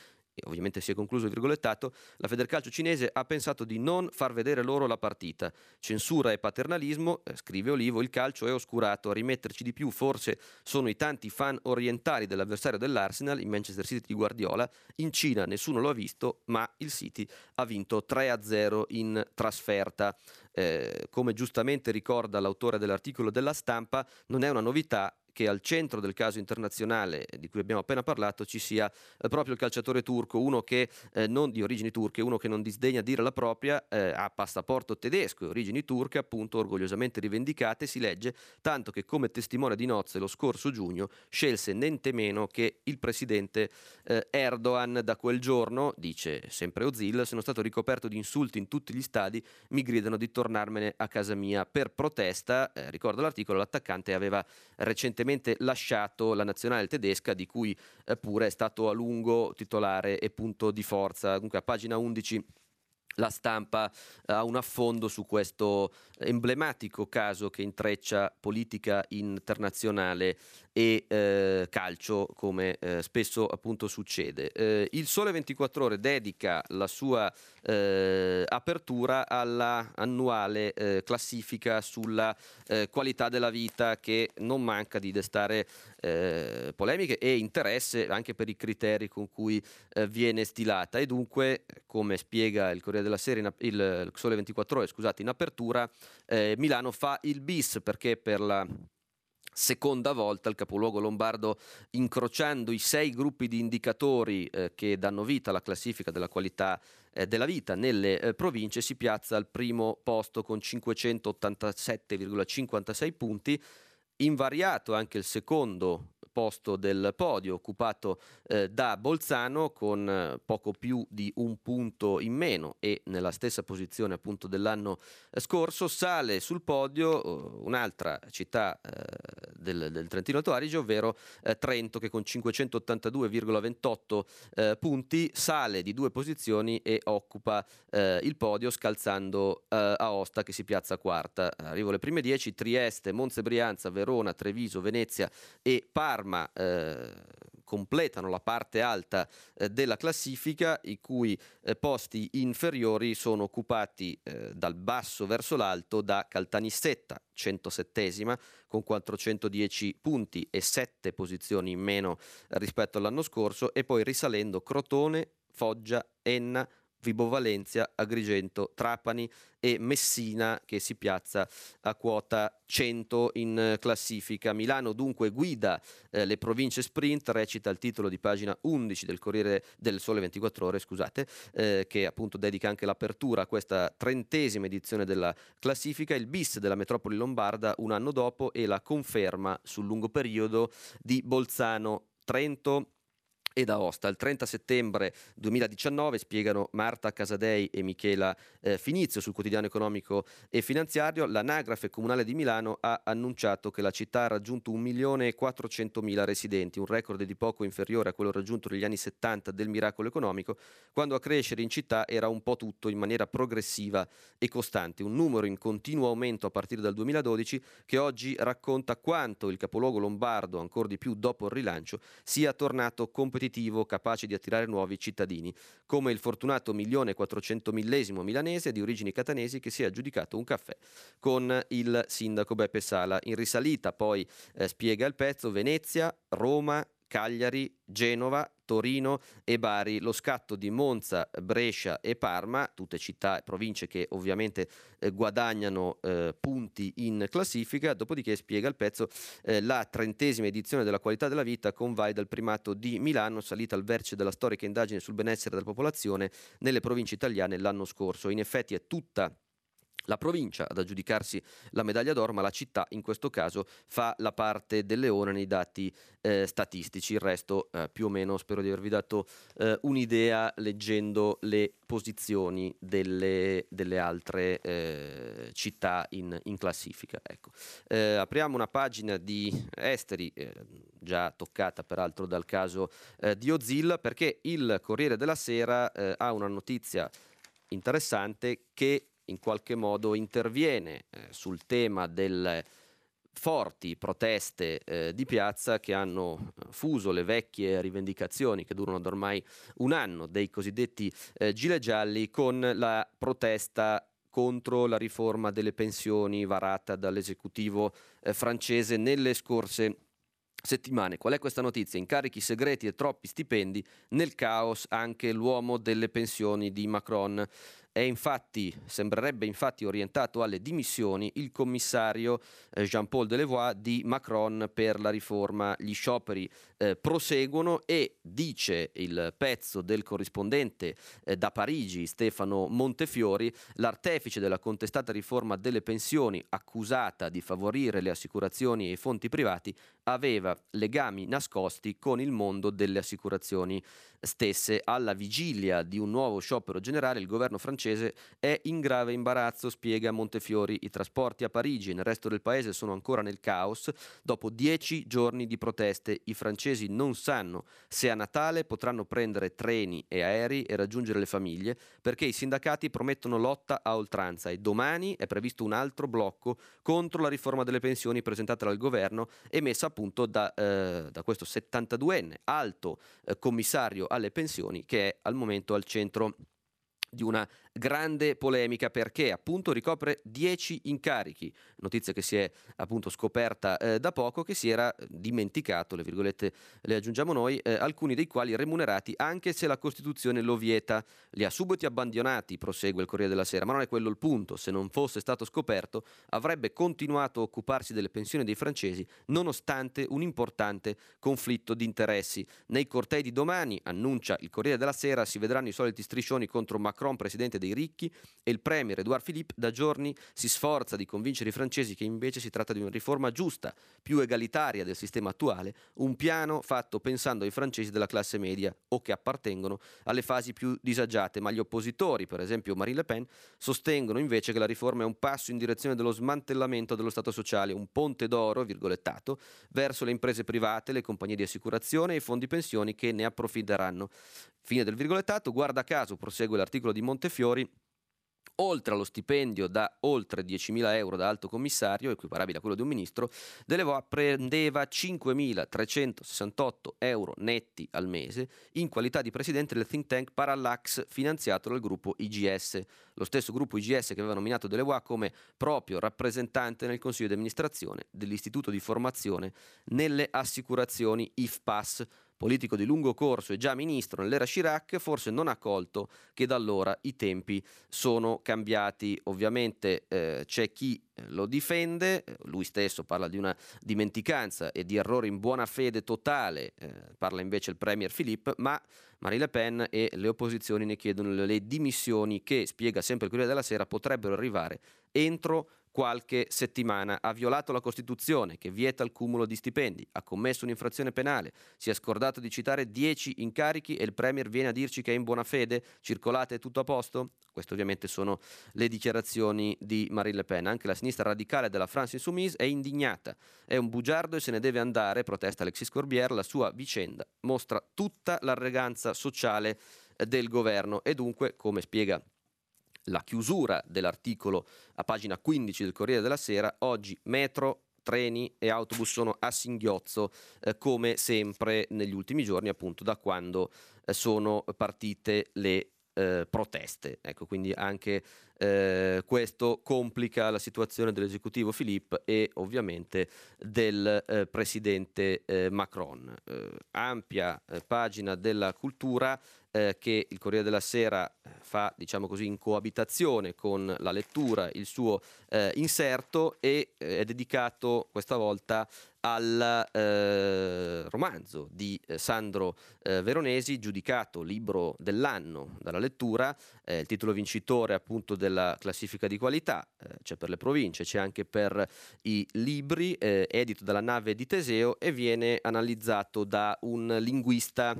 Speaker 2: ovviamente si è concluso il virgolettato, la Federcalcio cinese ha pensato di non far vedere loro la partita. Censura e paternalismo, eh, scrive Olivo, il calcio è oscurato, a rimetterci di più forse sono i tanti fan orientali dell'avversario dell'Arsenal, il Manchester City di Guardiola, in Cina nessuno lo ha visto, ma il City ha vinto 3-0 in trasferta. Eh, come giustamente ricorda l'autore dell'articolo della stampa, non è una novità che al centro del caso internazionale di cui abbiamo appena parlato ci sia eh, proprio il calciatore turco, uno che eh, non di origini turche, uno che non disdegna dire la propria, eh, ha passaporto tedesco e origini turche, appunto orgogliosamente rivendicate, si legge, tanto che come testimone di nozze lo scorso giugno scelse niente meno che il presidente eh, Erdogan. Da quel giorno, dice sempre Ozil, sono stato ricoperto di insulti in tutti gli stadi, mi gridano di tornarmene a casa mia per protesta, eh, ricordo l'articolo, l'attaccante aveva recentemente recentemente lasciato la nazionale tedesca di cui eh, pure è stato a lungo titolare e punto di forza. Comunque a pagina 11 la stampa eh, ha un affondo su questo emblematico caso che intreccia politica internazionale e eh, calcio come eh, spesso appunto succede. Eh, il Sole 24 Ore dedica la sua eh, apertura alla annuale eh, classifica sulla qualità della vita che non manca di destare polemiche e interesse anche per i criteri con cui viene stilata e dunque come spiega il Corriere della Sera, in, il, Sole 24 Ore scusate, in apertura Milano fa il bis perché per la seconda volta il capoluogo lombardo incrociando i sei gruppi di indicatori eh, che danno vita alla classifica della qualità eh, della vita nelle eh, province si piazza al primo posto con 587,56 punti. Invariato anche il secondo posto del podio occupato eh, da Bolzano con eh, poco più di un punto in meno e nella stessa posizione appunto dell'anno eh, scorso sale sul podio eh, un'altra città del, del, Trentino Alto Adige ovvero Trento che con 582,28 punti sale di due posizioni e occupa il podio scalzando Aosta che si piazza quarta. Arrivo le prime 10 Trieste, Monza Brianza, Verona, Treviso, Venezia e Parma Parma eh, completano la parte alta eh, della classifica, i cui eh, posti inferiori sono occupati dal basso verso l'alto da Caltanissetta, 107esima, con 410 punti e 7 posizioni in meno rispetto all'anno scorso, e poi risalendo Crotone, Foggia, Enna, Vibo Valencia, Agrigento, Trapani e Messina che si piazza a quota 100 in classifica. Milano dunque guida eh, le province sprint, recita il titolo di pagina 11 del Corriere del Sole 24 Ore, scusate, eh, che appunto dedica anche l'apertura a questa trentesima edizione della classifica, il bis della metropoli lombarda un anno dopo e la conferma sul lungo periodo di Bolzano. Trento e d'Aosta. Il 30 settembre 2019 spiegano Marta Casadei e Michela eh, Finizio sul quotidiano economico e finanziario, l'anagrafe comunale di Milano ha annunciato che la città ha raggiunto 1.400.000 residenti, un record di poco inferiore a quello raggiunto negli anni 70 del miracolo economico, quando a crescere in città era un po' tutto in maniera progressiva e costante, un numero in continuo aumento a partire dal 2012 che oggi racconta quanto il capoluogo lombardo, ancora di più dopo il rilancio, sia tornato competitivo competitivo capace di attirare nuovi cittadini, come il fortunato milione quattrocentomillesimo milanese di origini catanesi che si è aggiudicato un caffè con il sindaco Beppe Sala. In risalita poi eh, spiega il pezzo Venezia, Roma, Cagliari, Genova, Torino e Bari. Lo scatto di Monza, Brescia e Parma, tutte città e province che ovviamente eh, guadagnano eh, punti in classifica, dopodiché spiega il pezzo eh, la trentesima edizione della qualità della vita convai dal primato di Milano, salita al vertice della storica indagine sul benessere della popolazione nelle province italiane l'anno scorso. In effetti è tutta la provincia ad aggiudicarsi la medaglia d'oro, ma la città in questo caso fa la parte del leone nei dati eh, statistici. Il resto, eh, più o meno, spero di avervi dato eh, un'idea leggendo le posizioni delle, delle altre eh, città in, in classifica. Ecco. Eh, apriamo una pagina di esteri, eh, già toccata peraltro dal caso di Ozil, perché il Corriere della Sera ha una notizia interessante che in qualche modo interviene eh, sul tema delle forti proteste eh, di piazza che hanno eh, fuso le vecchie rivendicazioni che durano da ormai un anno dei cosiddetti eh, gilet gialli con la protesta contro la riforma delle pensioni varata dall'esecutivo eh, francese nelle scorse settimane. Qual è questa notizia? Incarichi segreti e troppi stipendi, nel caos anche l'uomo delle pensioni di Macron. Infatti, sembrerebbe infatti orientato alle dimissioni il commissario eh, Jean-Paul Delevoye di Macron per la riforma. Gli scioperi eh, proseguono e dice il pezzo del corrispondente eh, da Parigi Stefano Montefiori, l'artefice della contestata riforma delle pensioni accusata di favorire le assicurazioni e i fonti privati aveva legami nascosti con il mondo delle assicurazioni stesse. Alla vigilia di un nuovo sciopero generale il governo francese è in grave imbarazzo, spiega Montefiori. I trasporti a Parigi e nel resto del paese sono ancora nel caos. Dopo dieci giorni di proteste, i francesi non sanno se a Natale potranno prendere treni e aerei e raggiungere le famiglie, perché i sindacati promettono lotta a oltranza e domani è previsto un altro blocco contro la riforma delle pensioni presentata dal governo e messa a punto da, eh, da questo 72enne alto eh, commissario alle pensioni che è al momento al centro di una grande polemica perché appunto ricopre 10 incarichi, notizia che si è appunto scoperta eh, da poco, che si era dimenticato, le virgolette le aggiungiamo noi, eh, alcuni dei quali remunerati anche se la Costituzione lo vieta, li ha subito abbandonati, prosegue il Corriere della Sera, ma non è quello il punto, se non fosse stato scoperto avrebbe continuato a occuparsi delle pensioni dei francesi nonostante un importante conflitto di interessi. Nei cortei di domani, annuncia il Corriere della Sera, si vedranno i soliti striscioni contro Macron, presidente dei ricchi e il premier Edouard Philippe da giorni si sforza di convincere i francesi che invece si tratta di una riforma giusta, più egalitaria del sistema attuale, un piano fatto pensando ai francesi della classe media o che appartengono alle fasi più disagiate, ma gli oppositori, per esempio Marine Le Pen, sostengono invece che la riforma è un passo in direzione dello smantellamento dello Stato sociale, un ponte d'oro, virgolettato, verso le imprese private, le compagnie di assicurazione e i fondi pensioni che ne approfitteranno. Fine del virgolettato, guarda caso, prosegue l'articolo di Montefiori, oltre allo stipendio da oltre 10.000 euro da alto commissario, equiparabile a quello di un ministro, Delevoye prendeva 5.368 euro netti al mese in qualità di presidente del think tank Parallax finanziato dal gruppo IGS, lo stesso gruppo IGS che aveva nominato Delevoye come proprio rappresentante nel consiglio di amministrazione dell'istituto di formazione nelle assicurazioni IFPAS politico di lungo corso e già ministro nell'era Chirac, forse non ha colto che da allora i tempi sono cambiati. Ovviamente eh, c'è chi lo difende, lui stesso parla di una dimenticanza e di errore in buona fede totale, eh, parla invece il Premier Philippe, ma Marine Le Pen e le opposizioni ne chiedono le dimissioni che, spiega sempre il Corriere della Sera, potrebbero arrivare entro qualche settimana. Ha violato la Costituzione che vieta il cumulo di stipendi, ha commesso un'infrazione penale, si è scordato di citare 10 incarichi e il Premier viene a dirci che è in buona fede, circolate tutto a posto? Queste ovviamente sono le dichiarazioni di Marine Le Pen. Anche la sinistra radicale della France Insoumise è indignata. È un bugiardo e se ne deve andare, protesta Alexis Corbière. La sua vicenda mostra tutta l'arroganza sociale del governo e dunque, come spiega la chiusura dell'articolo a pagina 15 del Corriere della Sera, oggi metro, treni e autobus sono a singhiozzo eh, come sempre negli ultimi giorni, appunto da quando eh, sono partite le eh, proteste. Ecco, quindi anche eh, questo complica la situazione dell'esecutivo Philippe e ovviamente del eh, presidente eh, Macron. Eh, ampia eh, pagina della cultura che il Corriere della Sera fa, diciamo così, in coabitazione con la lettura, il suo inserto e è dedicato questa volta al eh, romanzo di eh, Sandro eh, Veronesi, giudicato libro dell'anno dalla lettura, eh, il titolo vincitore appunto della classifica di qualità, eh, c'è per le province, c'è anche per i libri, eh, edito dalla nave di Teseo e viene analizzato da un linguista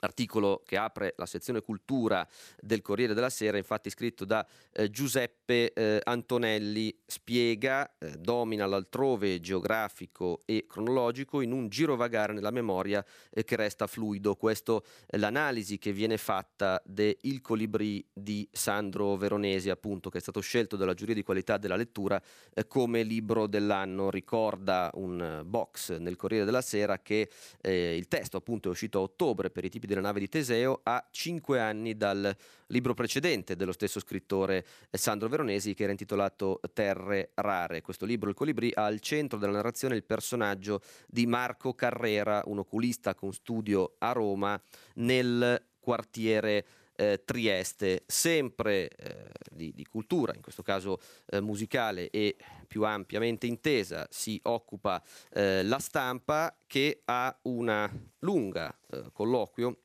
Speaker 2: Articolo che apre la sezione cultura del Corriere della Sera, infatti scritto da eh, Giuseppe eh, Antonelli, spiega, eh, domina l'altrove geografico e cronologico in un girovagare nella memoria eh, che resta fluido. Questo è l'analisi che viene fatta de Il Colibrì di Sandro Veronesi, appunto, che è stato scelto dalla giuria di qualità della lettura eh, come libro dell'anno. Ricorda un eh, box nel Corriere della Sera che il testo appunto è uscito a ottobre per i tipi della nave di Teseo a cinque anni dal libro precedente dello stesso scrittore eh, Sandro Veronesi che era intitolato Terre Rare. Questo libro, Il Colibrì, ha al centro della narrazione il personaggio di Marco Carrera, un oculista con studio a Roma nel quartiere eh, Trieste, sempre eh, di, di, cultura, in questo caso eh, musicale e più ampiamente intesa, si occupa eh, la stampa che ha una lunga eh, colloquio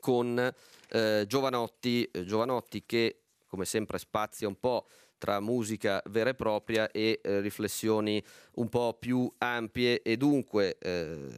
Speaker 2: con eh, Giovanotti, Giovanotti che come sempre spazia un po' tra musica vera e propria e eh, riflessioni un po' più ampie e dunque eh,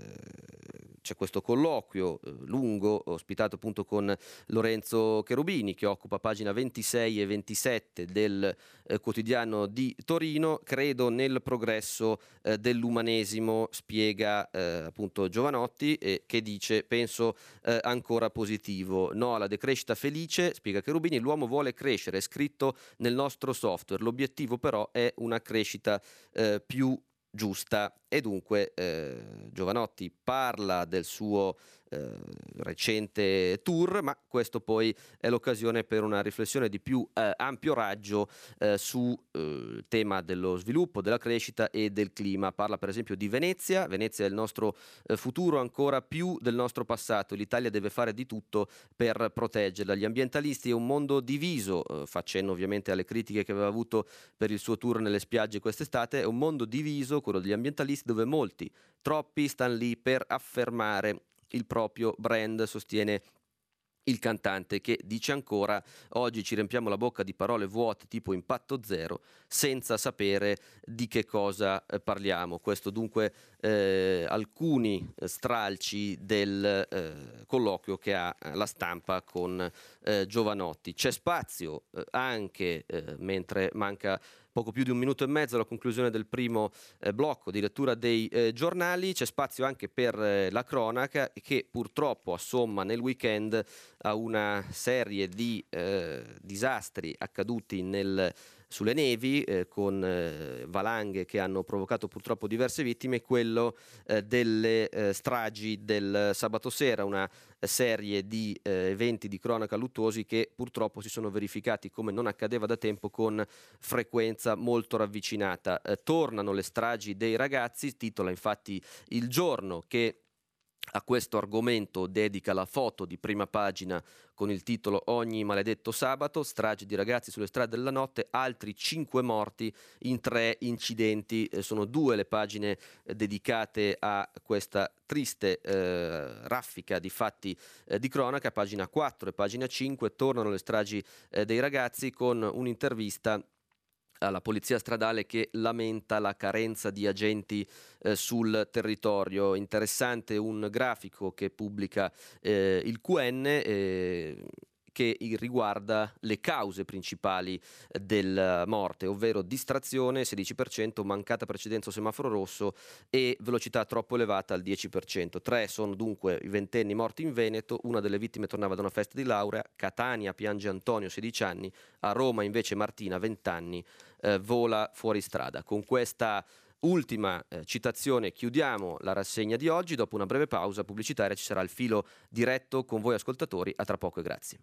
Speaker 2: c'è questo colloquio eh, lungo ospitato appunto con Lorenzo Cherubini che occupa pagina 26 e 27 del eh, quotidiano di Torino. Credo nel progresso eh, dell'umanesimo, spiega eh, appunto Giovanotti, che dice penso eh, ancora positivo. No alla decrescita felice, spiega Cherubini, l'uomo vuole crescere, è scritto nel nostro software. L'obiettivo però è una crescita eh, più giusta e dunque eh, Giovanotti parla del suo eh, recente tour, ma questo poi è l'occasione per una riflessione di più eh, ampio raggio eh, sul eh, tema dello sviluppo, della crescita e del clima. Parla per esempio di Venezia, Venezia è il nostro eh, futuro ancora più del nostro passato, l'Italia deve fare di tutto per proteggerla. Gli ambientalisti è un mondo diviso, facendo ovviamente alle critiche che aveva avuto per il suo tour nelle spiagge quest'estate, è un mondo diviso, quello degli ambientalisti, dove molti, troppi, stanno lì per affermare il proprio brand, sostiene il cantante che dice ancora oggi ci riempiamo la bocca di parole vuote tipo impatto zero senza sapere di che cosa eh, parliamo. Questo dunque eh, alcuni stralci del eh, colloquio che ha eh, la stampa con eh, Giovanotti. C'è spazio eh, anche mentre manca poco più di un minuto e mezzo alla conclusione del primo eh, blocco di lettura dei eh, giornali. C'è spazio anche per eh, la cronaca che purtroppo assomma nel weekend a una serie di eh, disastri accaduti nel sulle nevi eh, con eh, valanghe che hanno provocato purtroppo diverse vittime, quello eh, delle eh, stragi del sabato sera, una serie di eh, eventi di cronaca luttuosi che purtroppo si sono verificati come non accadeva da tempo con frequenza molto ravvicinata. Eh, tornano le stragi dei ragazzi, titola infatti il giorno che a questo argomento dedica la foto di prima pagina con il titolo Ogni maledetto sabato, strage di ragazzi sulle strade della notte, altri cinque morti in tre incidenti. Eh, sono due le pagine eh, dedicate a questa triste eh, raffica di fatti eh, di cronaca. Pagina 4 e pagina 5 tornano le stragi eh, dei ragazzi con un'intervista alla polizia stradale che lamenta la carenza di agenti eh, sul territorio. Interessante un grafico che pubblica eh, il QN eh, che riguarda le cause principali eh, della morte, ovvero distrazione 16%, mancata precedenza o semaforo rosso e velocità troppo elevata al 10%. Tre sono dunque i ventenni morti in Veneto, una delle vittime tornava da una festa di laurea, Catania piange Antonio 16 anni, a Roma invece Martina 20 anni eh, vola fuori strada. Con questa Ultima eh, citazione, chiudiamo la rassegna di oggi, dopo una breve pausa pubblicitaria ci sarà il filo diretto con voi ascoltatori, a tra poco e grazie.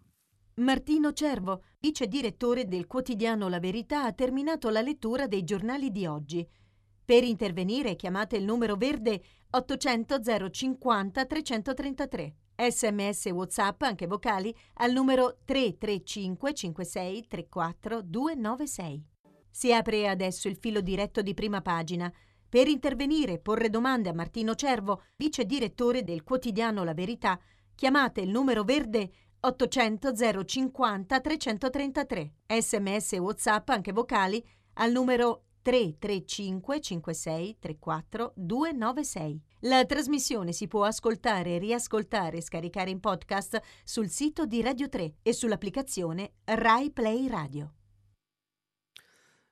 Speaker 1: Martino Cervo, vice direttore del quotidiano La Verità, ha terminato la lettura dei giornali di oggi. Per intervenire chiamate il numero verde 800 050 333. Sms WhatsApp, anche vocali, al numero 335 56 34 296. Si apre adesso il filo diretto di prima pagina. Per intervenire e porre domande a Martino Cervo, vice direttore del quotidiano La Verità, chiamate il numero verde 800 050 333. Sms e WhatsApp anche vocali al numero 335 56 34 296. La trasmissione si può ascoltare, riascoltare e scaricare in podcast sul sito di Radio 3 e sull'applicazione Rai Play Radio.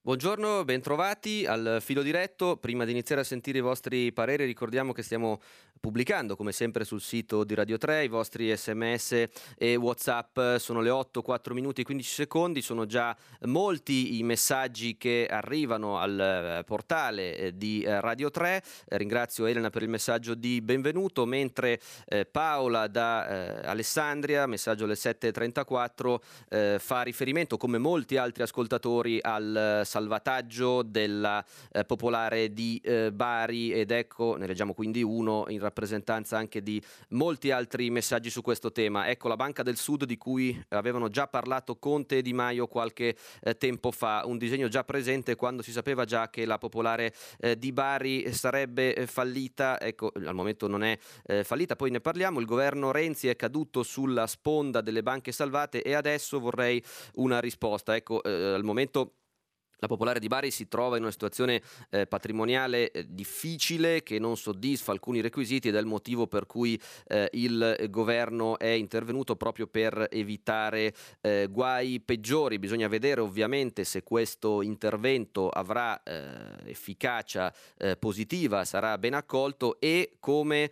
Speaker 2: Buongiorno, bentrovati al filo diretto. Prima di iniziare a sentire i vostri pareri ricordiamo che stiamo pubblicando come sempre sul sito di Radio 3 i vostri sms e whatsapp. Sono le 8, 4 minuti e 15 secondi. Sono già molti i messaggi che arrivano al eh, portale eh, di eh, Radio 3 ringrazio Elena per il messaggio di benvenuto. Mentre Paola da Alessandria messaggio alle 7.34 fa riferimento come molti altri ascoltatori al salvataggio della popolare di Bari. Ed ecco ne leggiamo quindi uno in rappresentanza rappresentanza anche di molti altri messaggi su questo tema. Ecco la Banca del Sud di cui avevano già parlato Conte e Di Maio qualche eh, tempo fa, un disegno già presente quando si sapeva già che la popolare eh, di Bari sarebbe eh, fallita, ecco al momento non è eh, fallita, poi ne parliamo, il governo Renzi è caduto sulla sponda delle banche salvate e adesso vorrei una risposta. Ecco, eh, al momento la Popolare di Bari si trova in una situazione eh, patrimoniale eh, difficile che non soddisfa alcuni requisiti ed è il motivo per cui eh, il governo è intervenuto proprio per evitare eh, guai peggiori. Bisogna vedere ovviamente se questo intervento avrà eh, efficacia eh, positiva, sarà ben accolto e come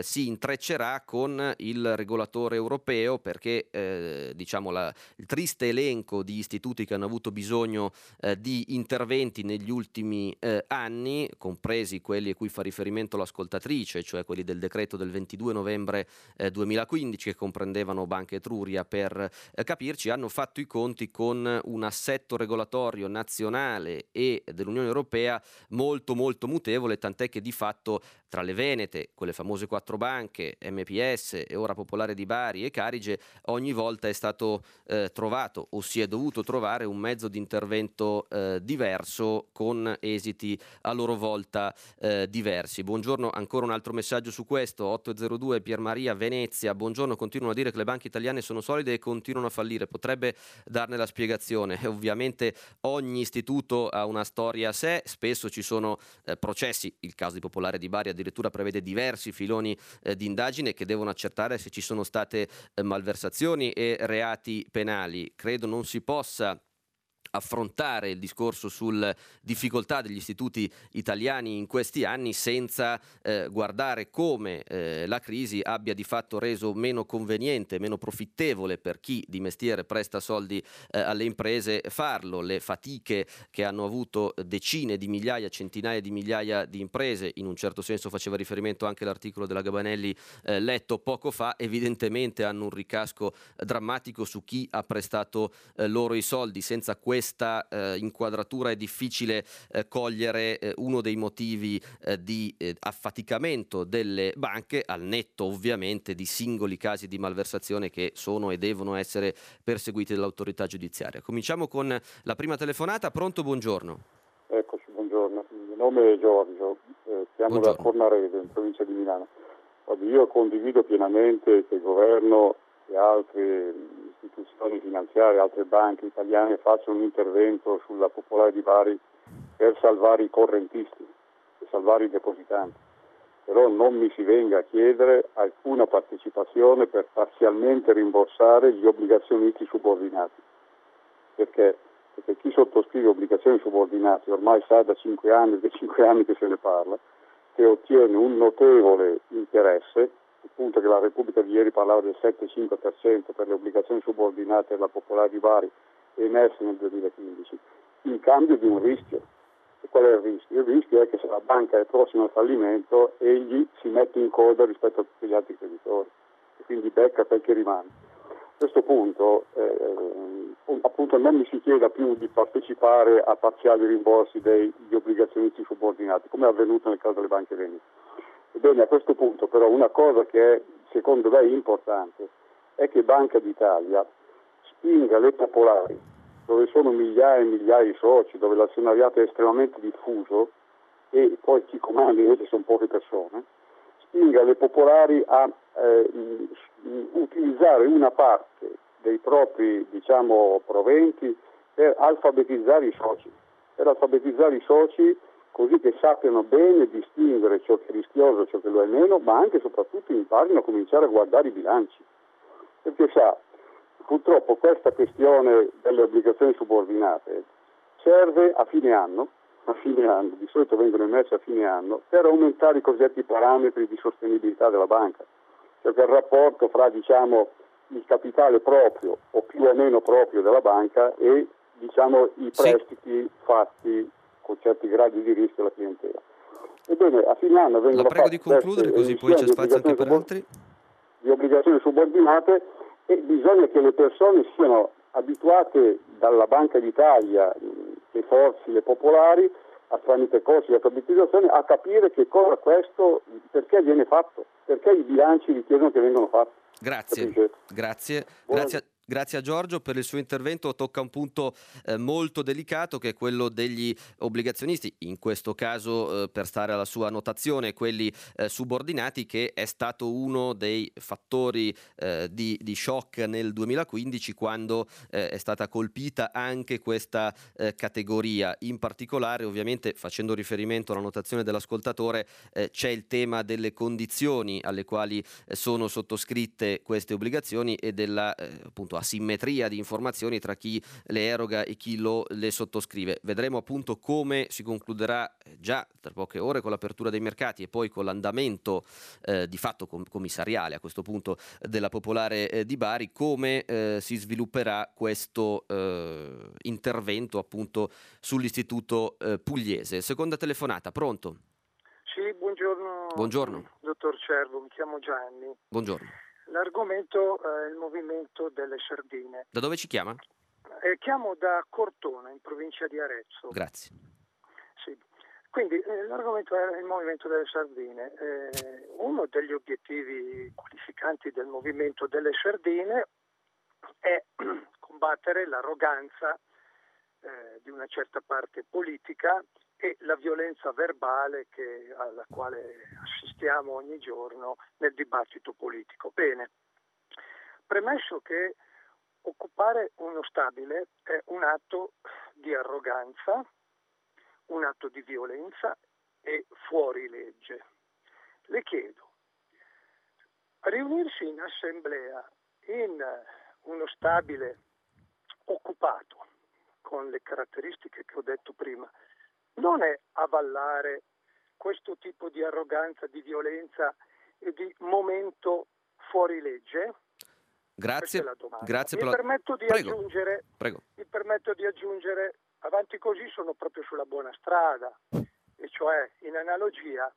Speaker 2: si intreccerà con il regolatore europeo perché diciamo la, il triste elenco di istituti che hanno avuto bisogno di di interventi negli ultimi eh, anni, compresi quelli a cui fa riferimento l'ascoltatrice, cioè quelli del decreto del 22 novembre eh, 2015 che comprendevano Banca Etruria per eh, capirci, hanno fatto i conti con un assetto regolatorio nazionale e dell'Unione Europea molto molto mutevole, tant'è che di fatto tra le Venete, quelle famose quattro banche, MPS e ora Popolare di Bari e Carige, ogni volta è stato eh, trovato o si è dovuto trovare un mezzo di intervento eh, diverso con esiti a loro volta eh, diversi. Buongiorno, ancora un altro messaggio su questo, 802 Pier Maria Venezia, buongiorno, continuano a dire che le banche italiane sono solide e continuano a fallire, potrebbe darne la spiegazione? Ovviamente ogni istituto ha una storia a sé, spesso ci sono eh, processi, il caso di Popolare di Bari addirittura prevede diversi filoni eh, di indagine che devono accertare se ci sono state eh, malversazioni e reati penali. Credo non si possa affrontare il discorso sulle difficoltà degli istituti italiani in questi anni senza eh, guardare come eh, la crisi abbia di fatto reso meno conveniente, meno profittevole per chi di mestiere presta soldi eh, alle imprese farlo, le fatiche che hanno avuto decine di migliaia, centinaia di migliaia di imprese, in un certo senso faceva riferimento anche l'articolo della Gabanelli eh, letto poco fa, evidentemente hanno un ricasco drammatico su chi ha prestato eh, loro i soldi. Senza questo questa eh, inquadratura è difficile eh, cogliere eh, uno dei motivi di affaticamento delle banche, al netto ovviamente di singoli casi di malversazione che sono e devono essere perseguiti dall'autorità giudiziaria. Cominciamo con la prima telefonata. Pronto, buongiorno.
Speaker 3: Eccoci, buongiorno. Il mio nome è Giorgio, eh, siamo buongiorno. da Cornarese, in provincia di Milano. Io condivido pienamente che il governo e altri istituzioni finanziarie, altre banche italiane facciano un intervento sulla popolare di Bari per salvare i correntisti, per salvare i depositanti. Però non mi si venga a chiedere alcuna partecipazione per parzialmente rimborsare gli obbligazionisti subordinati. Perché? Perché chi sottoscrive obbligazioni subordinate ormai sa da 5 anni, da 5 anni che se ne parla, che ottiene un notevole interesse appunto che la Repubblica di ieri parlava del 7,5% per le obbligazioni subordinate alla Popolare di Bari emesse nel 2015, in cambio di un rischio. E qual è il rischio? Il rischio è che se la banca è prossima al fallimento egli si mette in coda rispetto a tutti gli altri creditori e quindi becca quel che rimane. A questo punto eh, appunto non mi si chieda più di partecipare a parziali rimborsi degli obbligazionisti subordinati, come è avvenuto nel caso delle banche venete Bene, a questo punto però una cosa che è, secondo me importante è che Banca d'Italia spinga le popolari, dove sono migliaia e migliaia di soci, dove l'azionariato è estremamente diffuso e poi chi comanda invece sono poche persone, spinga le popolari a eh, utilizzare una parte dei propri diciamo, proventi per alfabetizzare i soci, per alfabetizzare i soci così che sappiano bene distinguere ciò che è rischioso e ciò che lo è meno, ma anche e soprattutto imparino a cominciare a guardare i bilanci. Perché sa, purtroppo questa questione delle obbligazioni subordinate serve a fine anno, a fine anno, di solito vengono emesse a fine anno, per aumentare i cosiddetti parametri di sostenibilità della banca, cioè il rapporto fra diciamo, il capitale proprio o più o meno proprio della banca e diciamo, i prestiti sì. fatti con certi gradi di rischio alla clientela. Ebbene, a fine anno vengono
Speaker 2: La prego di concludere così poi c'è spazio anche per altri.
Speaker 3: Di obbligazioni subordinate e bisogna che le persone siano abituate dalla Banca d'Italia, le forze, le popolari, a tramite corsi di alfabetizzazione, a capire che cosa questo, perché viene fatto, perché i bilanci richiedono che vengano fatti.
Speaker 2: Grazie, grazie. grazie. Grazie a Giorgio per il suo intervento, tocca un punto eh, molto delicato che è quello degli obbligazionisti, in questo caso eh, per stare alla sua notazione, quelli eh, subordinati che è stato uno dei fattori eh, di, di, shock nel 2015 quando eh, è stata colpita anche questa eh, categoria. In particolare ovviamente facendo riferimento alla notazione dell'ascoltatore c'è il tema delle condizioni alle quali sono sottoscritte queste obbligazioni e della appunto asimmetria di informazioni tra chi le eroga e chi lo, le sottoscrive. Vedremo appunto come si concluderà eh, già tra poche ore con l'apertura dei mercati e poi con l'andamento eh, di fatto com- commissariale a questo punto della Popolare eh, di Bari, come eh, si svilupperà questo eh, intervento appunto sull'istituto eh, pugliese. Seconda telefonata, pronto?
Speaker 4: Sì, buongiorno.
Speaker 2: Buongiorno.
Speaker 4: Dottor Cervo, mi chiamo Gianni.
Speaker 2: Buongiorno.
Speaker 4: L'argomento è il movimento delle sardine.
Speaker 2: Da dove ci chiama?
Speaker 4: Eh, chiamo da Cortona, in provincia di Arezzo.
Speaker 2: Grazie.
Speaker 4: Sì. Quindi eh, l'argomento è il movimento delle sardine. Eh, uno degli obiettivi qualificanti del movimento delle sardine è combattere l'arroganza eh, di una certa parte politica e la violenza verbale che, alla quale assistiamo ogni giorno nel dibattito politico. Bene, premesso che occupare uno stabile è un atto di arroganza, un atto di violenza e fuori legge. Le chiedo, riunirsi in assemblea in uno stabile occupato con le caratteristiche che ho detto prima, non è avallare questo tipo di arroganza, di violenza e di momento fuori legge?
Speaker 2: Grazie. Grazie
Speaker 4: mi,
Speaker 2: per
Speaker 4: permetto di
Speaker 2: Prego.
Speaker 4: aggiungere,
Speaker 2: Prego.
Speaker 4: mi permetto di aggiungere, avanti così sono proprio sulla buona strada, e cioè in analogia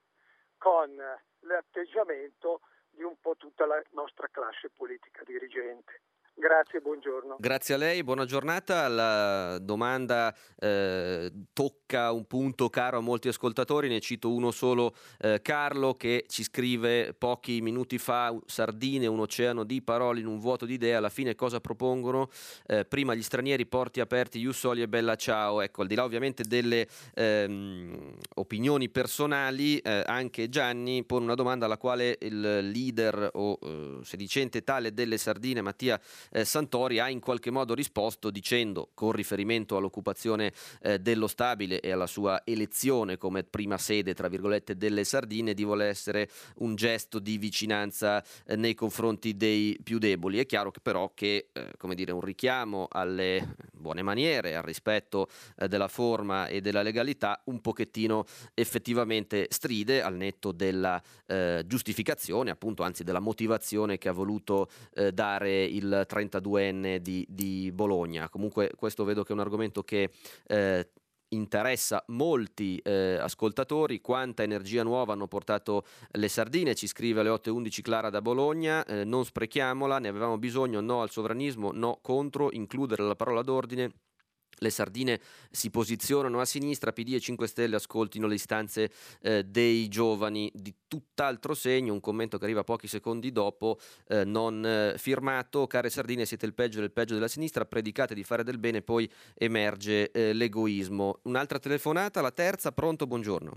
Speaker 4: con l'atteggiamento di un po' tutta la nostra classe politica dirigente. Grazie, buongiorno.
Speaker 2: Grazie a lei, buona giornata. La domanda eh, tocca un punto caro a molti ascoltatori, ne cito uno solo, eh, Carlo, che ci scrive pochi minuti fa, sardine, un oceano di parole in un vuoto di idee, alla fine cosa propongono? Eh, prima gli stranieri, porti aperti, Jussoli e Bella Ciao. Ecco, al di là ovviamente delle ehm, opinioni personali, eh, anche Gianni pone una domanda alla quale il leader o eh, sedicente tale delle sardine, Mattia eh, Santori ha in qualche modo risposto dicendo, con riferimento all'occupazione eh, dello stabile e alla sua elezione come prima sede, tra virgolette, delle sardine, di voler essere un gesto di vicinanza eh, nei confronti dei più deboli. È chiaro che però che, eh, come dire, un richiamo alle buone maniere, al rispetto eh, della forma e della legalità, un pochettino effettivamente stride al netto della eh, giustificazione, appunto, anzi della motivazione che ha voluto dare il 32enne di, di, Bologna. Comunque questo vedo che è un argomento che eh, interessa molti eh, ascoltatori. Quanta energia nuova hanno portato le sardine? Ci scrive alle 8.11 Clara da Bologna. Eh, non sprechiamola ne avevamo bisogno no al sovranismo no contro. Includere la parola d'ordine le sardine si posizionano a sinistra, PD e 5 Stelle ascoltino le istanze eh, dei giovani di tutt'altro segno, un commento che arriva pochi secondi dopo, eh, non eh, firmato, care sardine siete il peggio del peggio della sinistra, predicate di fare del bene, poi emerge eh, l'egoismo. Un'altra telefonata, la terza, pronto, buongiorno.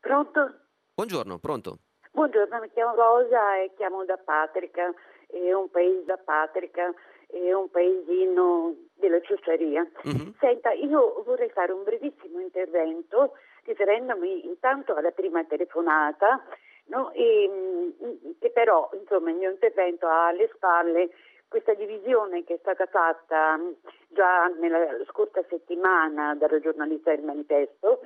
Speaker 5: Pronto?
Speaker 2: Buongiorno, pronto.
Speaker 5: Buongiorno, mi chiamo Rosa e chiamo da Patrica, è un paese da Patrica è un paesino della ciociaria. Uh-huh. Senta, io vorrei fare un brevissimo intervento riferendomi intanto alla prima telefonata, no? e, mm, che però insomma, il mio intervento ha alle spalle questa divisione che è stata fatta mm, già nella scorsa settimana dalla giornalista del manifesto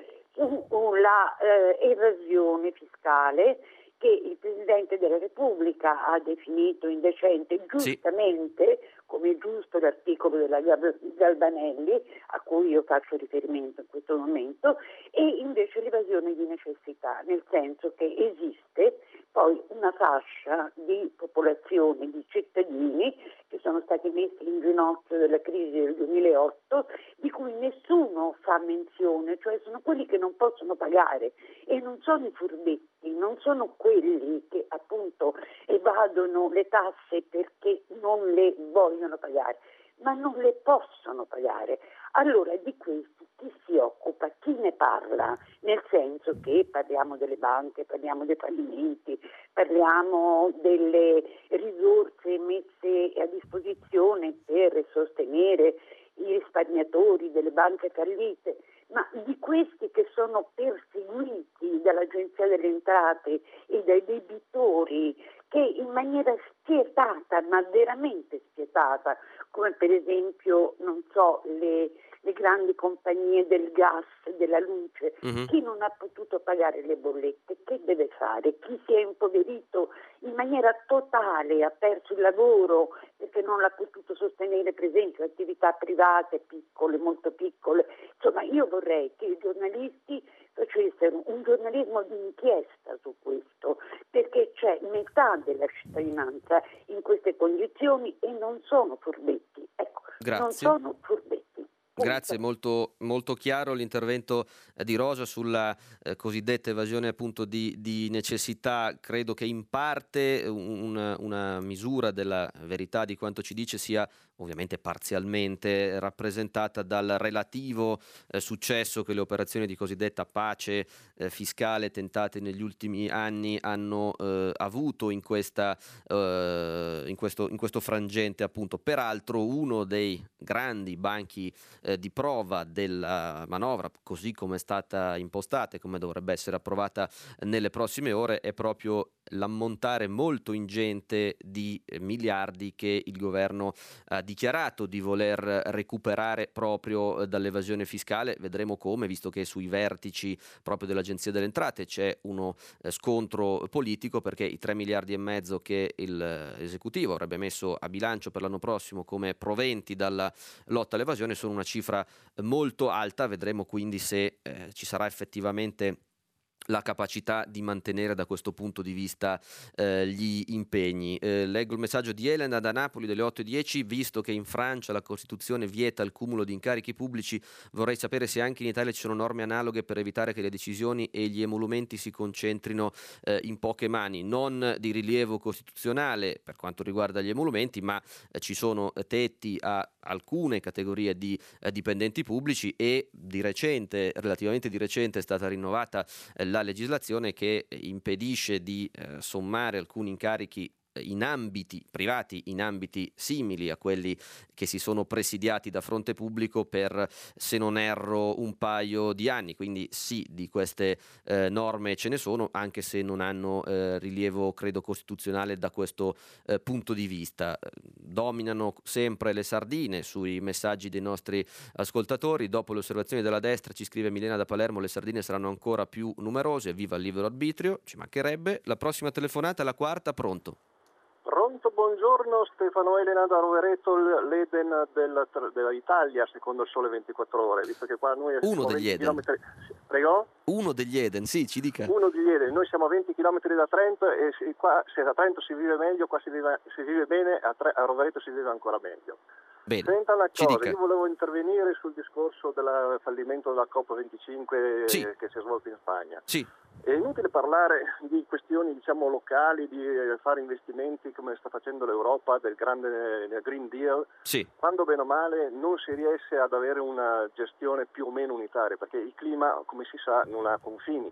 Speaker 5: sulla eh, evasione fiscale che il Presidente della Repubblica ha definito indecente giustamente, sì. Come giusto l'articolo della Galbanelli, a cui io faccio riferimento in questo momento, e invece l'evasione di necessità, nel senso che esiste poi una fascia di popolazione, di cittadini che sono stati messi in ginocchio dalla crisi del 2008, di cui nessuno fa menzione, cioè sono quelli che non possono pagare e non sono i furbetti, non sono quelli che appunto evadono le tasse perché non le vogliono pagare, ma non le possono pagare. Allora di questi chi si occupa, chi ne parla, nel senso che parliamo delle banche, parliamo dei fallimenti, parliamo delle risorse messe a disposizione per sostenere i risparmiatori delle banche fallite, ma di questi che sono perseguiti dall'Agenzia delle Entrate e dai debitori che in maniera spietata, ma veramente spietata, come per esempio, non so, le, le grandi compagnie del gas, della luce, uh-huh. chi non ha potuto pagare le bollette, che deve fare? Chi si è impoverito in maniera totale, ha perso il lavoro perché non l'ha potuto sostenere, per esempio, attività private piccole, molto piccole. Insomma, io vorrei che i giornalisti facessero un giornalismo di inchiesta su questo, perché c'è metà della cittadinanza in queste condizioni e non sono furbetti. Ecco,
Speaker 2: Grazie.
Speaker 5: non sono furbetti.
Speaker 2: Grazie, molto, molto, chiaro l'intervento eh, di Rosa sulla eh, cosiddetta evasione appunto di, di, necessità. Credo che in parte una, una misura della verità di quanto ci dice sia ovviamente parzialmente rappresentata dal relativo eh, successo che le operazioni di cosiddetta pace eh, fiscale tentate negli ultimi anni hanno eh, avuto in, questa, eh, in, questo, in, questo, frangente appunto. Peraltro uno dei grandi banchi eh, di prova della manovra, così come è stata impostata e come dovrebbe essere approvata nelle prossime ore, è proprio l'ammontare molto ingente di eh, miliardi che il governo ha dichiarato di voler recuperare proprio eh, dall'evasione fiscale. Vedremo come, visto che sui vertici proprio dell'Agenzia delle Entrate c'è uno eh, scontro politico perché i 3 miliardi e mezzo che l'esecutivo avrebbe messo a bilancio per l'anno prossimo come proventi dalla lotta all'evasione sono una cifra molto alta. Vedremo quindi se eh, ci sarà effettivamente la capacità di mantenere da questo punto di vista eh, gli impegni. Eh, leggo il messaggio di Elena da Napoli delle 8.10, visto che in Francia la Costituzione vieta il cumulo di incarichi pubblici, vorrei sapere se anche in Italia ci sono norme analoghe per evitare che le decisioni e gli emolumenti si concentrino eh, in poche mani, non di rilievo costituzionale per quanto riguarda gli emolumenti, ma eh, ci sono tetti a alcune categorie di eh, dipendenti pubblici e di recente, relativamente di recente è stata rinnovata la la legislazione che impedisce di eh, sommare alcuni incarichi in ambiti privati, in ambiti simili a quelli che si sono presidiati da fronte pubblico per, se non erro, un paio di anni. Quindi sì, di queste eh, norme ce ne sono, anche se non hanno eh, rilievo, credo, costituzionale da questo eh, punto di vista. Dominano sempre le sardine sui messaggi dei nostri ascoltatori. Dopo le osservazioni della destra, ci scrive Milena da Palermo, le sardine saranno ancora più numerose. Viva il libero arbitrio, ci mancherebbe. La prossima telefonata la quarta, pronto.
Speaker 6: Pronto, buongiorno Stefano Elena da Rovereto, l'Eden della, dell'Italia secondo il Sole 24 Ore, visto che qua noi
Speaker 2: Uno degli Eden.
Speaker 6: Chilometri... Prego?
Speaker 2: Uno degli Eden, sì, ci dica.
Speaker 6: Uno degli Eden, noi siamo a 20 km da Trento e qua se a Trento si vive meglio, qua si vive, si vive bene, a, Tre, a Rovereto si vive ancora meglio.
Speaker 2: Bene.
Speaker 6: Senta una cosa, io volevo intervenire sul discorso del fallimento della COP25
Speaker 2: sì.
Speaker 6: che si è svolto in Spagna.
Speaker 2: Sì.
Speaker 6: È inutile parlare di questioni diciamo, locali, di fare investimenti come sta facendo l'Europa, del grande Green Deal,
Speaker 2: sì.
Speaker 6: quando bene o male non si riesce ad avere una gestione più o meno unitaria, perché il clima, come si sa, non ha confini.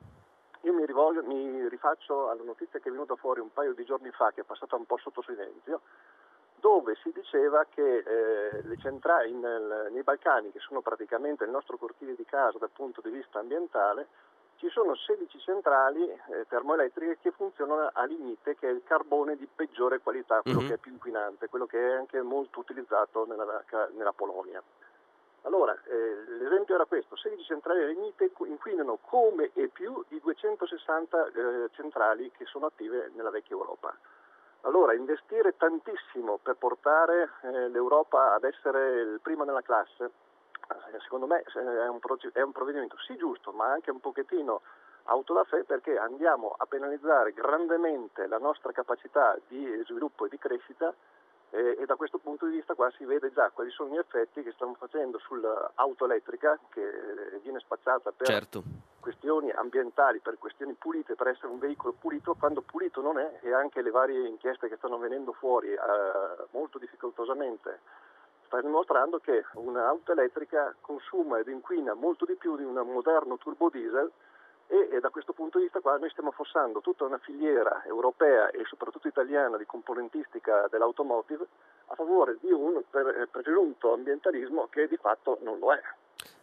Speaker 6: Io mi, rivolgo, mi rifaccio alla notizia che è venuta fuori un paio di giorni fa, che è passata un po' sotto silenzio, dove si diceva che eh, le centrali nel, nei Balcani, che sono praticamente il nostro cortile di casa dal punto di vista ambientale, ci sono 16 centrali eh, termoelettriche che funzionano a lignite, che è il carbone di peggiore qualità, quello mm-hmm. che è più inquinante, quello che è anche molto utilizzato nella, nella Polonia. Allora, eh, l'esempio era questo, 16 centrali a lignite inquinano come e più di 260 eh, centrali che sono attive nella vecchia Europa. Allora, investire tantissimo per portare eh, l'Europa ad essere il primo nella classe, secondo me eh, è un, è un, provvedimento sì giusto, ma anche un pochettino auto da fé perché andiamo a penalizzare grandemente la nostra capacità di sviluppo e di crescita e, e da questo punto di vista qua si vede già quali sono gli effetti che stiamo facendo sull'auto elettrica che viene spacciata per
Speaker 2: certo.
Speaker 6: questioni ambientali, per questioni pulite, per essere un veicolo pulito, quando pulito non è e anche le varie inchieste che stanno venendo fuori eh, molto difficoltosamente sta dimostrando che un'auto elettrica consuma ed inquina molto di più di un moderno turbo diesel e, e, da questo punto di vista qua noi stiamo affossando tutta una filiera europea e soprattutto italiana di componentistica dell'automotive a favore di un presunto ambientalismo che di fatto non lo è.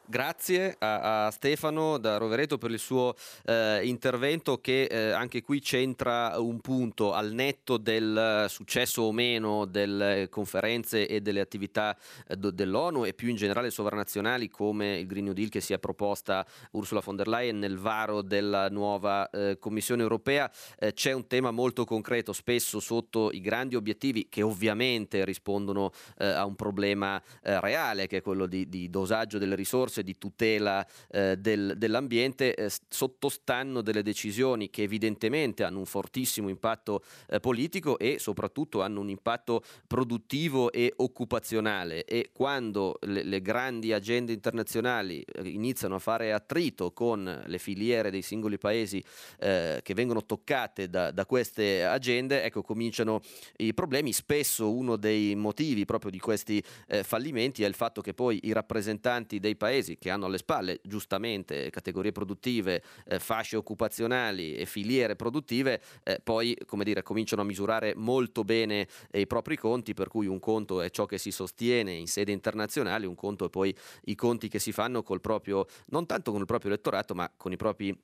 Speaker 2: Grazie a, a, Stefano da Rovereto per il suo eh, intervento che eh, anche qui c'entra un punto. Al netto del successo o meno delle conferenze e delle attività eh, dell'ONU e più in generale sovranazionali come il Green New Deal che si è proposta Ursula von der Leyen nel varo della nuova eh, Commissione europea eh, c'è un tema molto concreto spesso sotto i grandi obiettivi che ovviamente rispondono eh, a un problema reale che è quello di, di dosaggio delle risorse risorse di tutela eh, del, dell'ambiente eh, sottostanno delle decisioni che evidentemente hanno un fortissimo impatto eh, politico e soprattutto hanno un impatto produttivo e occupazionale e quando le, le grandi agende internazionali eh, iniziano a fare attrito con le filiere dei singoli paesi eh, che vengono toccate da, da queste agende, ecco cominciano i problemi. Spesso uno dei motivi proprio di questi eh, fallimenti è il fatto che poi i rappresentanti dei paesi paesi che hanno alle spalle giustamente categorie produttive, eh, fasce occupazionali e filiere produttive, eh, poi come dire, cominciano a misurare molto bene eh, i propri conti, per cui un conto è ciò che si sostiene in sede internazionale, un conto è poi i conti che si fanno col proprio, non tanto con il proprio elettorato, ma con i propri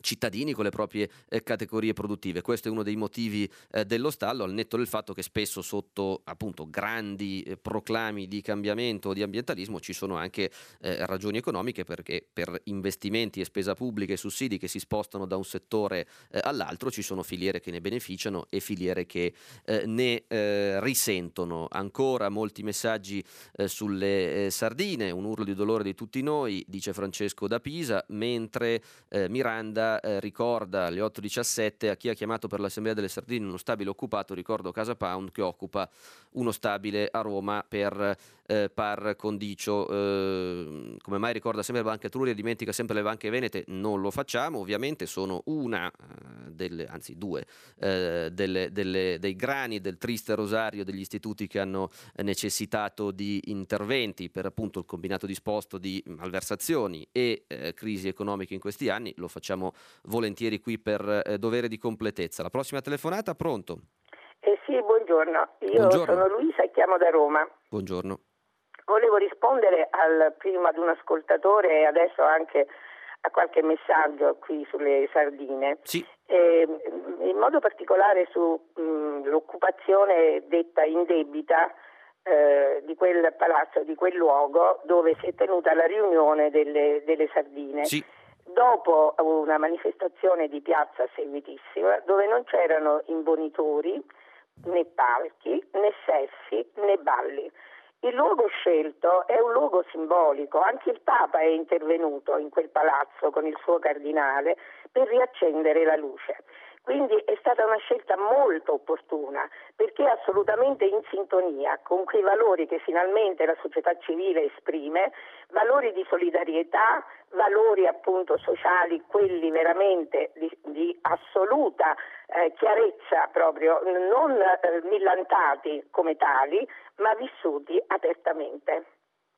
Speaker 2: cittadini con le proprie eh, categorie produttive. Questo è uno dei motivi eh, dello stallo, al netto del fatto che spesso sotto appunto grandi eh, proclami di cambiamento o di ambientalismo ci sono anche eh, ragioni economiche perché per investimenti e spesa pubblica e sussidi che si spostano da un settore eh, all'altro ci sono filiere che ne beneficiano e filiere che eh, ne risentono. Ancora molti messaggi sulle sardine, un urlo di dolore di tutti noi, dice Francesco da Pisa, mentre Miranda eh, ricorda alle 8.17 a chi ha chiamato per l'Assemblea delle Sardine uno stabile occupato, ricordo Casa Pound che occupa uno stabile a Roma per eh, par condicio. Eh, come mai ricorda sempre Banca Etruria, dimentica sempre le banche venete? Non lo facciamo, ovviamente sono una eh, delle, anzi due, eh, delle, delle, dei grani del triste rosario degli istituti che hanno necessitato di interventi per appunto il combinato disposto di malversazioni e eh, crisi economiche in questi anni, lo facciamo volentieri qui per eh, dovere di completezza. La prossima telefonata, pronto?
Speaker 7: Eh sì, Sì, buongiorno. Io
Speaker 2: buongiorno.
Speaker 7: sono Luisa e chiamo da Roma.
Speaker 2: Buongiorno.
Speaker 7: Volevo rispondere al, prima ad un ascoltatore e adesso anche a qualche messaggio qui sulle sardine.
Speaker 2: Sì.
Speaker 7: Eh, in modo particolare sull'occupazione detta indebita eh, di quel palazzo, di quel luogo dove si è tenuta la riunione delle, delle sardine.
Speaker 2: Sì.
Speaker 7: Dopo una manifestazione di piazza seguitissima dove non c'erano imbonitori né palchi né sessi né balli. Il luogo scelto è un luogo simbolico, anche il Papa è intervenuto in quel palazzo con il suo cardinale per riaccendere la luce. Quindi è stata una scelta molto opportuna perché assolutamente in sintonia con quei valori che finalmente la società civile esprime, valori di solidarietà, valori appunto sociali, quelli veramente di, di assoluta eh, chiarezza proprio, non eh, millantati come tali, ma vissuti apertamente.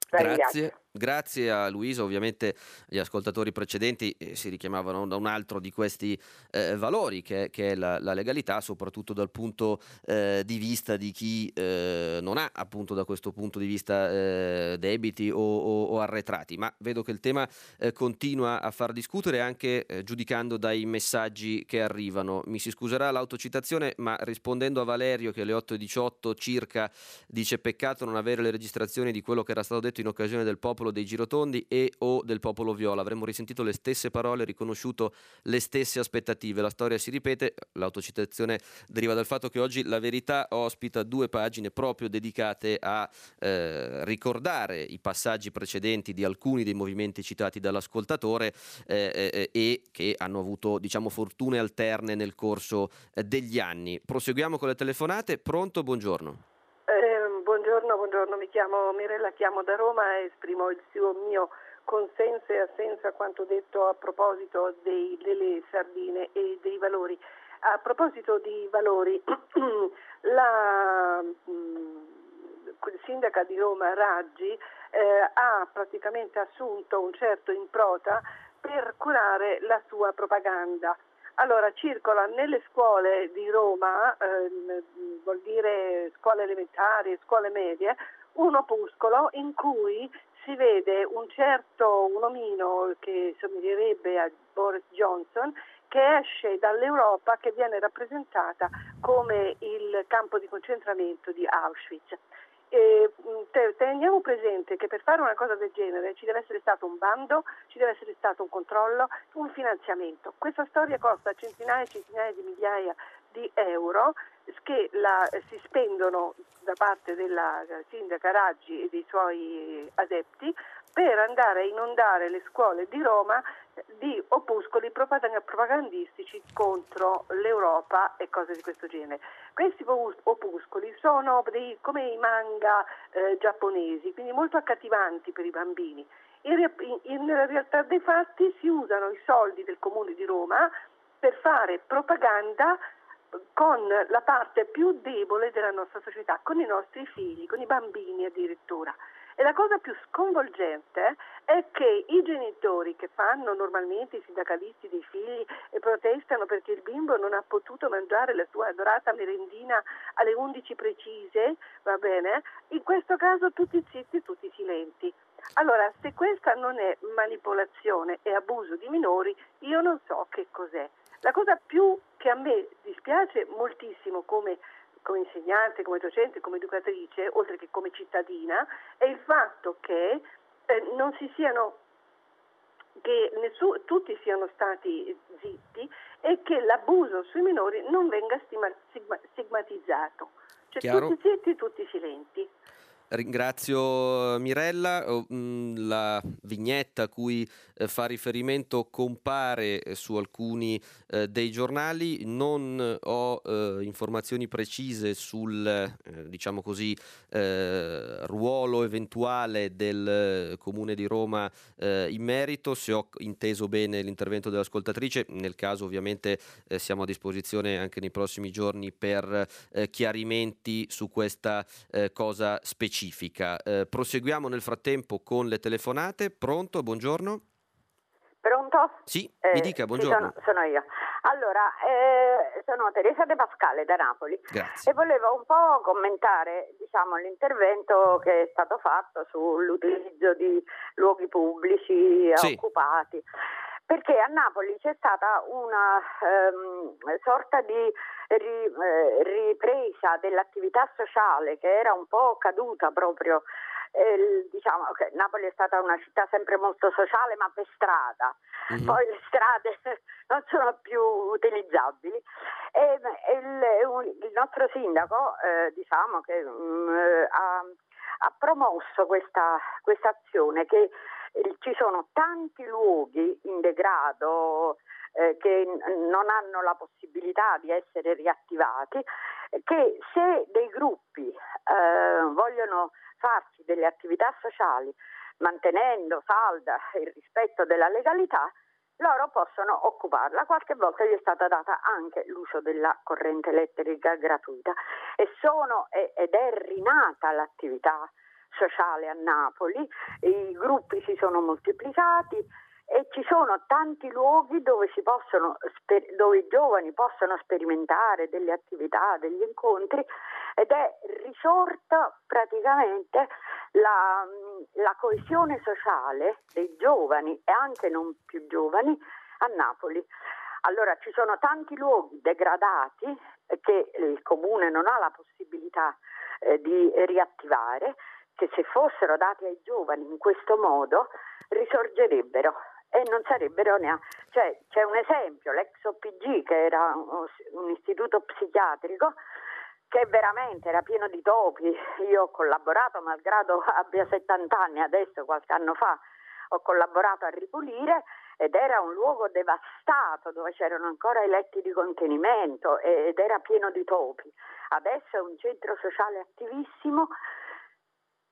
Speaker 2: Grazie. Grazie a Luisa, ovviamente gli ascoltatori precedenti eh, si richiamavano da un altro di questi eh, valori che, che è la, la, legalità, soprattutto dal punto eh, di vista di chi eh, non ha appunto da questo punto di vista eh, debiti o, o, o, arretrati, ma vedo che il tema continua a far discutere anche giudicando dai messaggi che arrivano. Mi si scuserà l'autocitazione, ma rispondendo a Valerio che alle 8.18 circa dice peccato non avere le registrazioni di quello che era stato detto in occasione del popolo popolo dei girotondi e o del popolo viola. Avremmo risentito le stesse parole, riconosciuto le stesse aspettative. La storia si ripete, l'autocitazione deriva dal fatto che oggi la verità ospita due pagine proprio dedicate a eh, ricordare i passaggi precedenti di alcuni dei movimenti citati dall'ascoltatore eh, eh, e che hanno avuto diciamo fortune alterne nel corso eh, degli anni. Proseguiamo con le telefonate. Pronto? Buongiorno.
Speaker 8: Buongiorno, mi chiamo Mirella, chiamo da Roma e esprimo il mio consenso e assenza a quanto detto a proposito dei, delle sardine e dei valori. A proposito di valori, la mh, sindaca di Roma Raggi eh, ha praticamente assunto un certo improta per curare la sua propaganda. Allora, circola nelle scuole di Roma, eh, vuol dire scuole elementari, scuole medie, un opuscolo in cui si vede un certo un omino che somiglierebbe a Boris Johnson che esce dall'Europa che viene rappresentata come il campo di concentramento di Auschwitz. E, te, teniamo presente che per fare una cosa del genere ci deve essere stato un bando, ci deve essere stato un controllo, un finanziamento. Questa storia costa centinaia e centinaia di migliaia di euro che la, si spendono da parte della sindaca Raggi e dei suoi adepti per andare a inondare le scuole di Roma di opuscoli propagandistici contro l'Europa e cose di questo genere. Questi opuscoli sono dei, come i manga eh, giapponesi, quindi molto accattivanti per i bambini. In, in, nella realtà dei fatti si usano i soldi del Comune di Roma per fare propaganda con la parte più debole della nostra società, con i nostri figli, con i bambini addirittura. E la cosa più sconvolgente è che i genitori che fanno normalmente i sindacalisti dei figli e protestano perché il bimbo non ha potuto mangiare la sua adorata merendina alle 11 precise, va bene? In questo caso tutti zitti e tutti silenti. Allora, se questa non è manipolazione e abuso di minori, io non so che cos'è. La cosa più che a me dispiace moltissimo come come insegnante, come docente, come educatrice, oltre che come cittadina, è il fatto che eh, non si siano che nessuno, tutti siano stati zitti e che l'abuso sui minori non venga stigma, stigmatizzato. Cioè
Speaker 2: Chiaro.
Speaker 8: tutti zitti, tutti silenti.
Speaker 2: Ringrazio Mirella, oh, la vignetta a cui eh, fa riferimento compare eh, su alcuni eh, dei giornali, non ho informazioni precise sul diciamo così, ruolo eventuale del Comune di Roma in merito, se ho inteso bene l'intervento dell'ascoltatrice, nel caso ovviamente siamo a disposizione anche nei prossimi giorni per chiarimenti su questa cosa specifica specifica. Eh, proseguiamo nel frattempo con le telefonate. Pronto? Buongiorno.
Speaker 9: Pronto?
Speaker 2: Sì, mi dica, buongiorno.
Speaker 9: Sì, sono, sono, io.
Speaker 10: Allora, eh, sono Teresa De Pascale da Napoli
Speaker 2: Grazie.
Speaker 10: e volevo un po' commentare diciamo, l'intervento che è stato fatto sull'utilizzo di luoghi pubblici
Speaker 2: Sì.
Speaker 10: occupati. Perché a Napoli c'è stata una ehm, sorta di ri- eh, ripresa dell'attività sociale che era un po' caduta proprio. eh, diciamo che Napoli è stata una città sempre molto sociale ma per strada,
Speaker 2: Mhm.
Speaker 10: poi le strade non sono più utilizzabili e, e il, il nostro sindaco eh, diciamo che mm, eh, ha, ha promosso questa questa azione che ci sono tanti luoghi in degrado eh, che non hanno la possibilità di essere riattivati, che se dei gruppi eh, vogliono farci delle attività sociali mantenendo salda il rispetto della legalità, loro possono occuparla. Qualche volta gli è stata data anche l'uso della corrente elettrica gratuita e sono, ed è rinata l'attività sociale a Napoli, i gruppi si sono moltiplicati e ci sono tanti luoghi dove, possono, dove i giovani possono sperimentare delle attività, degli incontri ed è risorta praticamente la, la coesione sociale dei giovani e anche non più giovani a Napoli. Allora ci sono tanti luoghi degradati che il comune non ha la possibilità eh, di riattivare, che se fossero dati ai giovani in questo modo risorgerebbero e non sarebbero neanche. Cioè, c'è un esempio, l'ex OPG che era un istituto psichiatrico che veramente era pieno di topi. Io ho collaborato, malgrado abbia 70 anni adesso, qualche anno fa, ho collaborato a ripulire ed era un luogo devastato dove c'erano ancora i letti di contenimento ed era pieno di topi. Adesso è un centro sociale attivissimo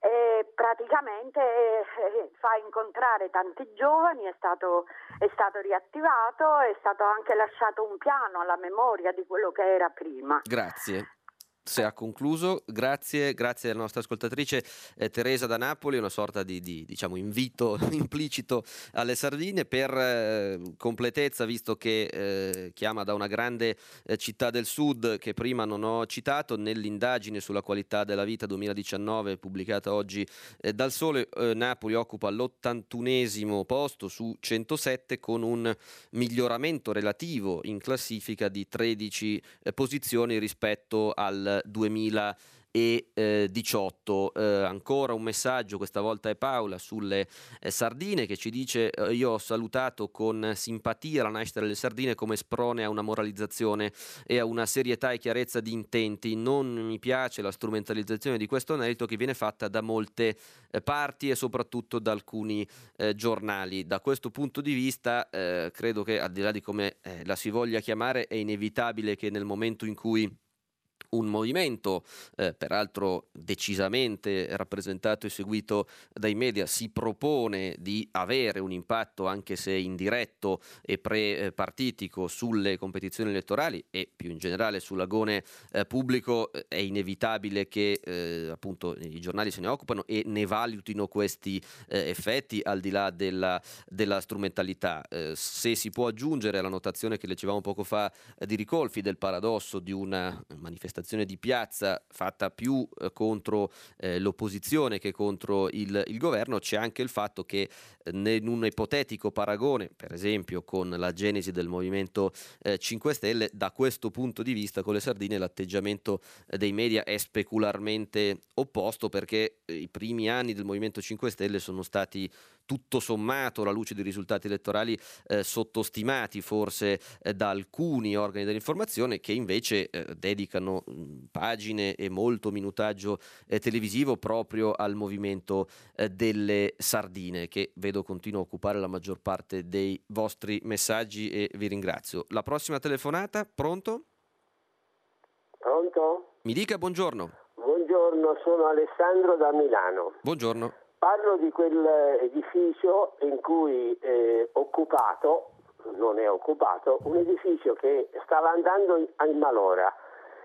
Speaker 10: e praticamente eh, fa incontrare tanti giovani, è stato, è stato riattivato, è stato anche lasciato un piano alla memoria di quello che era prima.
Speaker 2: Grazie. Se ha concluso, grazie, grazie alla nostra ascoltatrice eh, Teresa da Napoli, una sorta di, di, diciamo, invito implicito alle sardine per eh, completezza, visto che eh, chiama da una grande eh, città del sud che prima non ho citato, nell'indagine sulla qualità della vita 2019 pubblicata oggi eh, dal Sole, eh, Napoli occupa l'81esimo posto su 107 con un miglioramento relativo in classifica di 13 eh, posizioni rispetto al 2018. Eh, ancora un messaggio, questa volta è Paola, sulle eh, sardine che ci dice eh, io ho salutato con simpatia la nascita delle sardine come sprone a una moralizzazione e a una serietà e chiarezza di intenti. Non mi piace la strumentalizzazione di questo anelito che viene fatta da molte eh, parti e soprattutto da alcuni eh, giornali. Da questo punto di vista eh, credo che al di là di come eh, la si voglia chiamare è inevitabile che nel momento in cui un movimento, eh, peraltro decisamente rappresentato e seguito dai media, si propone di avere un impatto, anche se indiretto e pre-partitico, sulle competizioni elettorali e più in generale sull'agone eh, pubblico, è inevitabile che eh, appunto i giornali se ne occupano e ne valutino questi eh, effetti al di là della, della strumentalità. Eh, se si può aggiungere alla notazione che leggevamo poco fa di Ricolfi del paradosso di una manifestazione di piazza fatta più eh, contro eh, l'opposizione che contro il, il, governo, c'è anche il fatto che eh, in un ipotetico paragone, per esempio con la genesi del Movimento 5 Stelle, da questo punto di vista con le sardine l'atteggiamento dei media è specularmente opposto perché i primi anni del Movimento 5 Stelle sono stati tutto sommato alla luce dei risultati elettorali eh, sottostimati forse eh, da alcuni organi dell'informazione che invece eh, dedicano mh, pagine e molto minutaggio eh, televisivo proprio al movimento eh, delle sardine che vedo continua a occupare la maggior parte dei vostri messaggi e vi ringrazio. La prossima telefonata, pronto?
Speaker 9: Pronto?
Speaker 2: Mi dica buongiorno.
Speaker 9: Buongiorno, sono Alessandro da Milano.
Speaker 2: Buongiorno.
Speaker 9: Parlo di quell'edificio in cui è occupato, non è occupato, un edificio che stava andando in malora.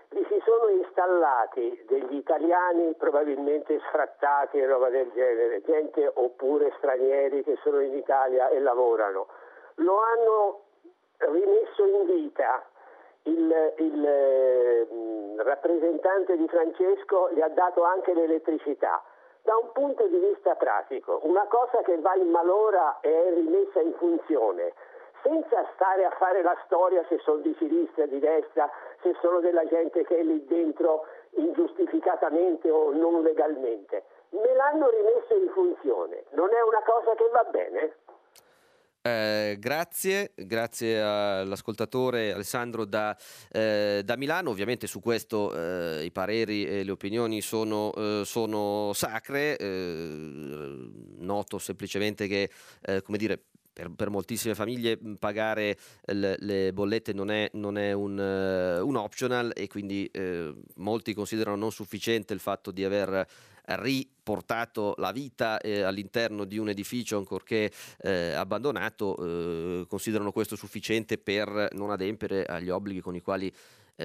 Speaker 9: Vi si sono installati degli italiani probabilmente sfrattati e roba del genere, gente oppure stranieri che sono in Italia e lavorano. Lo hanno rimesso in vita il, il eh, rappresentante di Francesco gli ha dato anche l'elettricità. Da un punto di vista pratico, una cosa che va in malora e è rimessa in funzione, senza stare a fare la storia se sono di sinistra, di destra, se sono della gente che è lì dentro ingiustificatamente o non legalmente. Me l'hanno rimesso in funzione, non è una cosa che va bene?
Speaker 2: Eh, grazie, grazie all'ascoltatore Alessandro da, eh, da Milano. Ovviamente su questo eh, i pareri e le opinioni sono, eh, sono sacre. Eh, noto semplicemente che, come dire, per, per, moltissime famiglie pagare le, le bollette non è, non è un, uh, un, optional e quindi uh, molti considerano non sufficiente il fatto di aver riportato la vita eh, all'interno di un edificio ancorché eh, abbandonato, eh, considerano questo sufficiente per non adempiere agli obblighi con i quali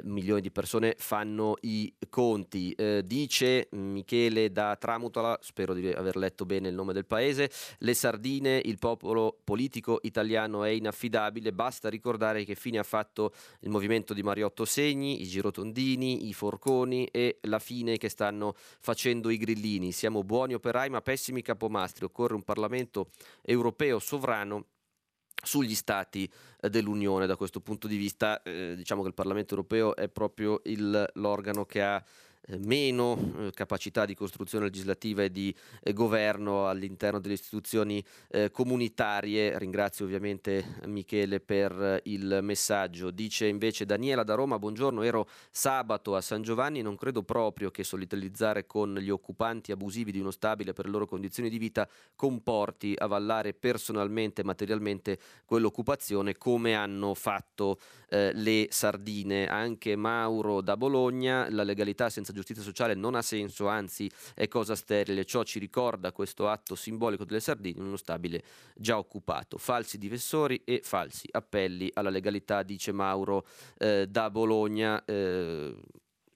Speaker 2: milioni di persone fanno i conti. Eh, dice Michele da Tramutola, spero di aver letto bene il nome del paese, le sardine, il popolo politico italiano è inaffidabile, basta ricordare che fine ha fatto il movimento di Mariotto Segni, i girotondini, i forconi e la fine che stanno facendo i grillini. Siamo buoni operai ma pessimi capomastri, occorre un Parlamento europeo sovrano sugli stati eh, dell'Unione. Da questo punto di vista eh, diciamo che il Parlamento europeo è proprio il, l'organo che ha meno eh, capacità di costruzione legislativa e di eh, governo all'interno delle istituzioni eh, comunitarie. Ringrazio ovviamente Michele per il messaggio. Dice invece Daniela da Roma, buongiorno, ero sabato a San Giovanni non credo proprio che solidarizzare con gli occupanti abusivi di uno stabile per le loro condizioni di vita comporti avallare personalmente e materialmente quell'occupazione come hanno fatto eh, le sardine. Anche Mauro da Bologna, la legalità senza giustizia sociale non ha senso, anzi è cosa sterile. Ciò ci ricorda questo atto simbolico delle sardine in uno stabile già occupato. Falsi difensori e falsi appelli alla legalità, dice Mauro eh, da Bologna. Eh,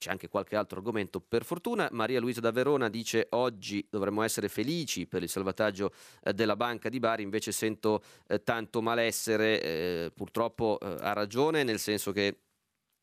Speaker 2: c'è anche qualche altro argomento per fortuna. Maria Luisa da Verona dice oggi dovremmo essere felici per il salvataggio eh, della banca di Bari, invece sento eh, tanto malessere, eh, purtroppo eh, ha ragione, nel senso che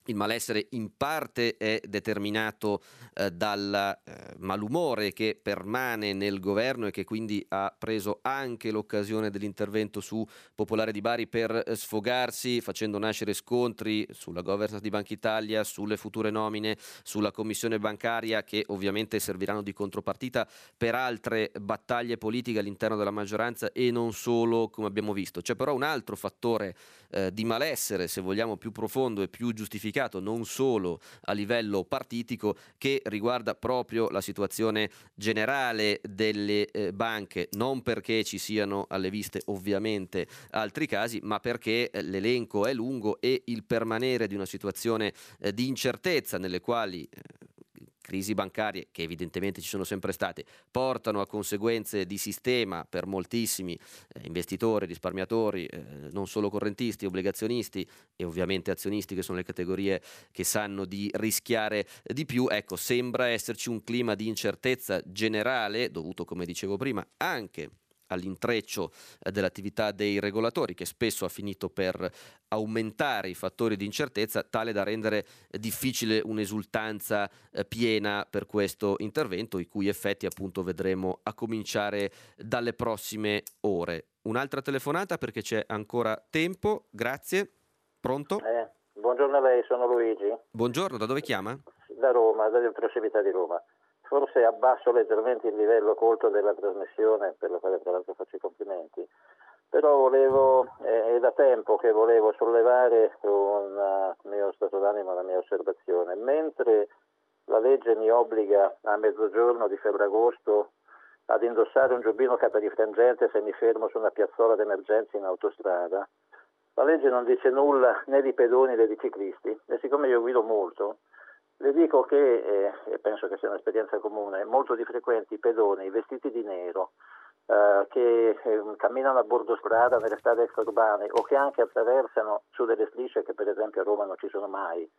Speaker 2: il malessere in parte è determinato eh, dal eh, malumore che permane nel governo e che quindi ha preso anche l'occasione dell'intervento su Popolare di Bari per eh, sfogarsi facendo nascere scontri sulla governance di Banca Italia, sulle future nomine, sulla commissione bancaria che ovviamente serviranno di contropartita per altre battaglie politiche all'interno della maggioranza e non solo come abbiamo visto. C'è però un altro fattore eh, di malessere, se vogliamo più profondo e più giustificato significato non solo a livello partitico che riguarda proprio la situazione generale delle eh, banche, non perché ci siano alle viste ovviamente altri casi, ma perché eh, l'elenco è lungo e il permanere di una situazione eh, di incertezza nelle quali eh, crisi bancarie, che evidentemente ci sono sempre state, portano a conseguenze di sistema per moltissimi eh, investitori, risparmiatori, eh, non solo correntisti, obbligazionisti e ovviamente azionisti, che sono le categorie che sanno di rischiare di più, ecco, sembra esserci un clima di incertezza generale, dovuto, come dicevo prima, anche all'intreccio eh, dell'attività dei regolatori che spesso ha finito per aumentare i fattori di incertezza tale da rendere difficile un'esultanza eh, piena per questo intervento i cui effetti appunto vedremo a cominciare dalle prossime ore. Un'altra telefonata perché c'è ancora tempo, grazie. Pronto?
Speaker 11: Eh, buongiorno a lei, sono Luigi.
Speaker 2: Buongiorno, da dove chiama?
Speaker 11: Da Roma, dalle prossimità di Roma forse abbasso leggermente il livello colto della trasmissione, per la quale tra l'altro faccio i complimenti, però volevo, eh, è da tempo che volevo sollevare un uh, mio stato d'animo, una mia osservazione. Mentre la legge mi obbliga a mezzogiorno di febbragosto ad indossare un giubbino caperifrangente se mi fermo su una piazzola d'emergenza in autostrada, la legge non dice nulla né di pedoni né di ciclisti e siccome io guido molto, le dico che, eh, e penso che sia un'esperienza comune, molto di frequenti i pedoni vestiti di nero eh, che eh, camminano a bordo strada nelle strade extraurbane o che anche attraversano su delle strisce che per esempio a Roma non ci sono mai,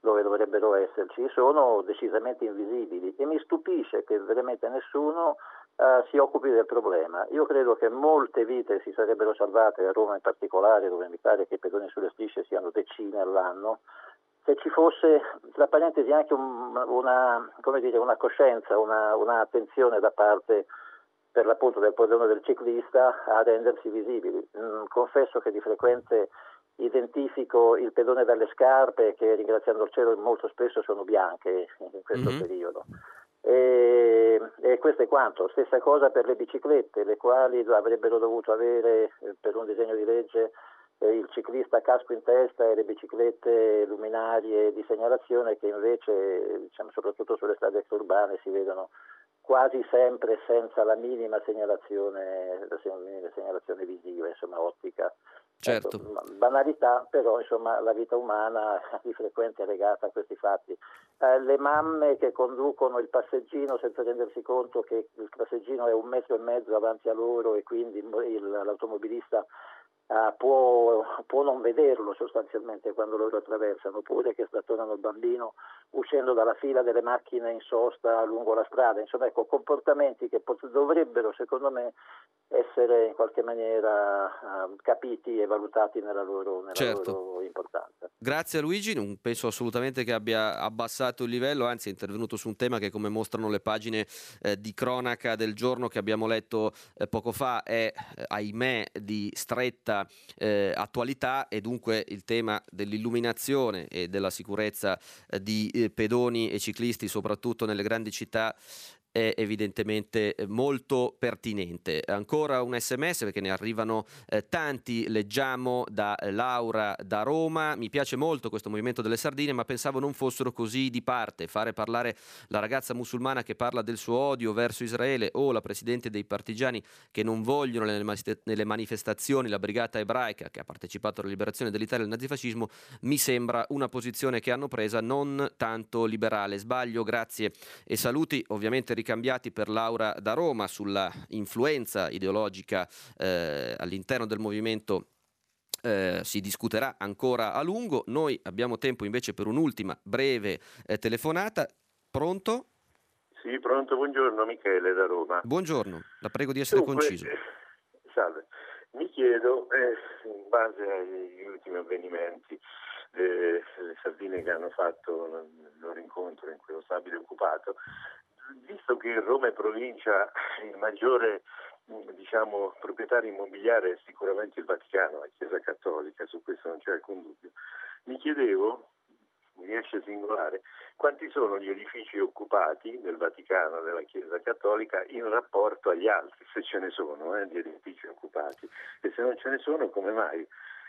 Speaker 11: dove dovrebbero esserci, sono decisamente invisibili e mi stupisce che veramente nessuno uh, si occupi del problema. Io credo che molte vite si sarebbero salvate, a Roma in particolare, dove mi pare che i pedoni sulle strisce siano decine all'anno, se ci fosse, tra parentesi, anche un, una, dire, una, coscienza, una, un'attenzione da parte per l'appunto del pedone del ciclista a rendersi visibili. Mm, confesso che di frequente identifico il pedone dalle scarpe che ringraziando il cielo molto spesso sono bianche in questo mm-hmm. periodo. E, e, questo è quanto. Stessa cosa per le biciclette, le quali avrebbero dovuto avere eh, per un disegno di legge il ciclista casco in testa e le biciclette luminarie di segnalazione che invece, diciamo, soprattutto sulle strade extraurbane, si vedono quasi sempre senza la minima segnalazione, la minima segnalazione visiva, insomma ottica.
Speaker 2: Certo.
Speaker 11: Ecco, banalità, però insomma la vita umana di frequente è legata a questi fatti. Eh, le mamme che conducono il passeggino senza rendersi conto che il passeggino è un metro e mezzo avanti a loro e quindi il, l'automobilista Uh, può, può, non vederlo sostanzialmente quando loro attraversano, oppure che stazionano il bambino uscendo dalla fila delle macchine in sosta lungo la strada, insomma ecco, comportamenti che pot- dovrebbero secondo me essere in qualche maniera uh, capiti e valutati nella loro, nella certo. loro importanza.
Speaker 2: Grazie a Luigi, non penso assolutamente che abbia abbassato il livello, anzi è intervenuto su un tema che come mostrano le pagine eh, di cronaca del giorno che abbiamo letto eh, poco fa è eh, ahimè di stretta eh, attualità e dunque il tema dell'illuminazione e della sicurezza eh, di eh, pedoni e ciclisti soprattutto nelle grandi città è evidentemente eh, molto pertinente. Ancora un sms perché ne arrivano eh, tanti, leggiamo da Laura da Roma, mi piace molto questo movimento delle sardine ma pensavo non fossero così di parte, fare parlare la ragazza musulmana che parla del suo odio verso Israele o la presidente dei partigiani che non vogliono nelle manifestazioni la brigata ebraica che ha partecipato alla liberazione dell'Italia dal nazifascismo, mi sembra una posizione che hanno presa non tanto liberale. Sbaglio, grazie e saluti, ovviamente ricambiati per Laura da Roma sulla influenza ideologica eh, all'interno del movimento eh, si discuterà ancora a lungo. Noi abbiamo tempo invece per un'ultima breve eh, telefonata. Pronto?
Speaker 12: Sì, pronto, buongiorno Michele da Roma.
Speaker 2: Buongiorno, la prego di essere
Speaker 12: Dunque,
Speaker 2: conciso.
Speaker 12: Eh, salve, mi chiedo, eh, in base agli ultimi avvenimenti, eh, le sardine che hanno fatto il loro incontro in quello stabile occupato, visto che Roma è provincia, il maggiore diciamo, proprietario immobiliare è sicuramente il Vaticano, la Chiesa Cattolica, su questo non c'è alcun dubbio, mi chiedevo, mi riesce singolare, quanti sono gli edifici occupati del Vaticano, della Chiesa Cattolica, in rapporto agli altri, se ce ne sono, eh, di edifici occupati, e se non ce ne sono, come mai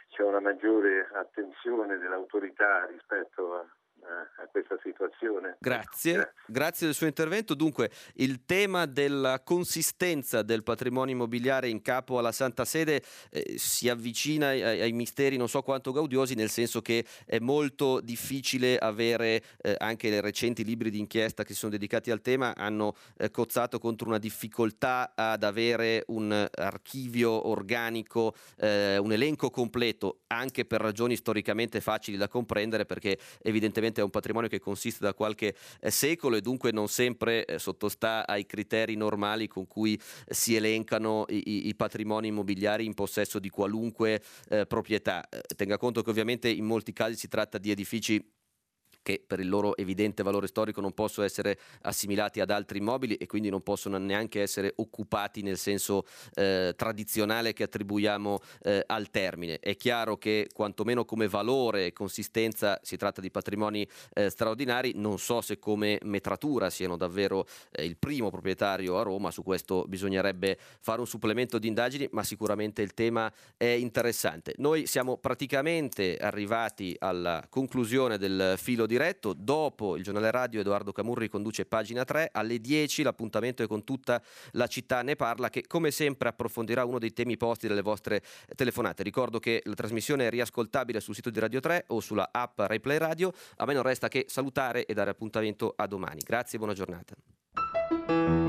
Speaker 12: c'è una maggiore attenzione dell'autorità rispetto a a questa situazione.
Speaker 2: Grazie. Grazie. grazie. del suo intervento. Dunque, il tema della consistenza del patrimonio immobiliare in capo alla Santa Sede eh, si avvicina ai, ai, misteri non so quanto gaudiosi, nel senso che è molto difficile avere eh, anche i recenti libri di inchiesta che si sono dedicati al tema hanno eh, cozzato contro una difficoltà ad avere un archivio organico, eh, un elenco completo, anche per ragioni storicamente facili da comprendere, perché evidentemente è un patrimonio che consiste da qualche eh, secolo e dunque non sempre eh, sottostà ai criteri normali con cui si elencano i, i patrimoni immobiliari in possesso di qualunque eh, proprietà. Eh, tenga conto che ovviamente in molti casi si tratta di edifici che per il loro evidente valore storico non possono essere assimilati ad altri immobili e quindi non possono neanche essere occupati nel senso eh, tradizionale che attribuiamo eh, al termine. È chiaro che quantomeno come valore e consistenza si tratta di patrimoni eh, straordinari, non so se come metratura siano davvero eh, il primo proprietario a Roma, su questo bisognerebbe fare un supplemento di indagini, ma sicuramente il tema è interessante. Noi siamo praticamente arrivati alla conclusione del filo di diretto. Dopo il giornale radio Edoardo Camurri conduce pagina 3. Alle 10 l'appuntamento è con tutta la città ne parla che come sempre approfondirà uno dei temi posti dalle vostre telefonate. Ricordo che la trasmissione è riascoltabile sul sito di Radio 3 o sulla app Replay Radio. A me non resta che salutare e dare appuntamento a domani. Grazie e buona giornata.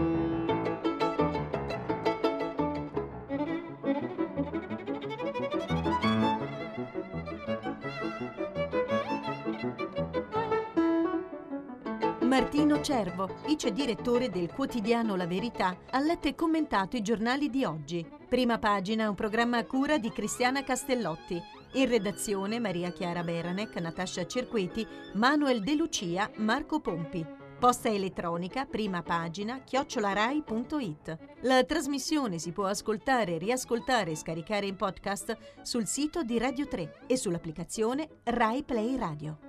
Speaker 1: Martino Cervo, vice direttore del quotidiano La Verità, ha letto e commentato i giornali di oggi. Prima pagina, un programma a cura di Cristiana Castellotti. In redazione Maria Chiara Beranec, Natascia Cerqueti, Manuel De Lucia, Marco Pompi. Posta elettronica, prima pagina, chiocciolarai.it. La trasmissione si può ascoltare, riascoltare e scaricare in podcast sul sito di Radio 3 e sull'applicazione Rai Play Radio.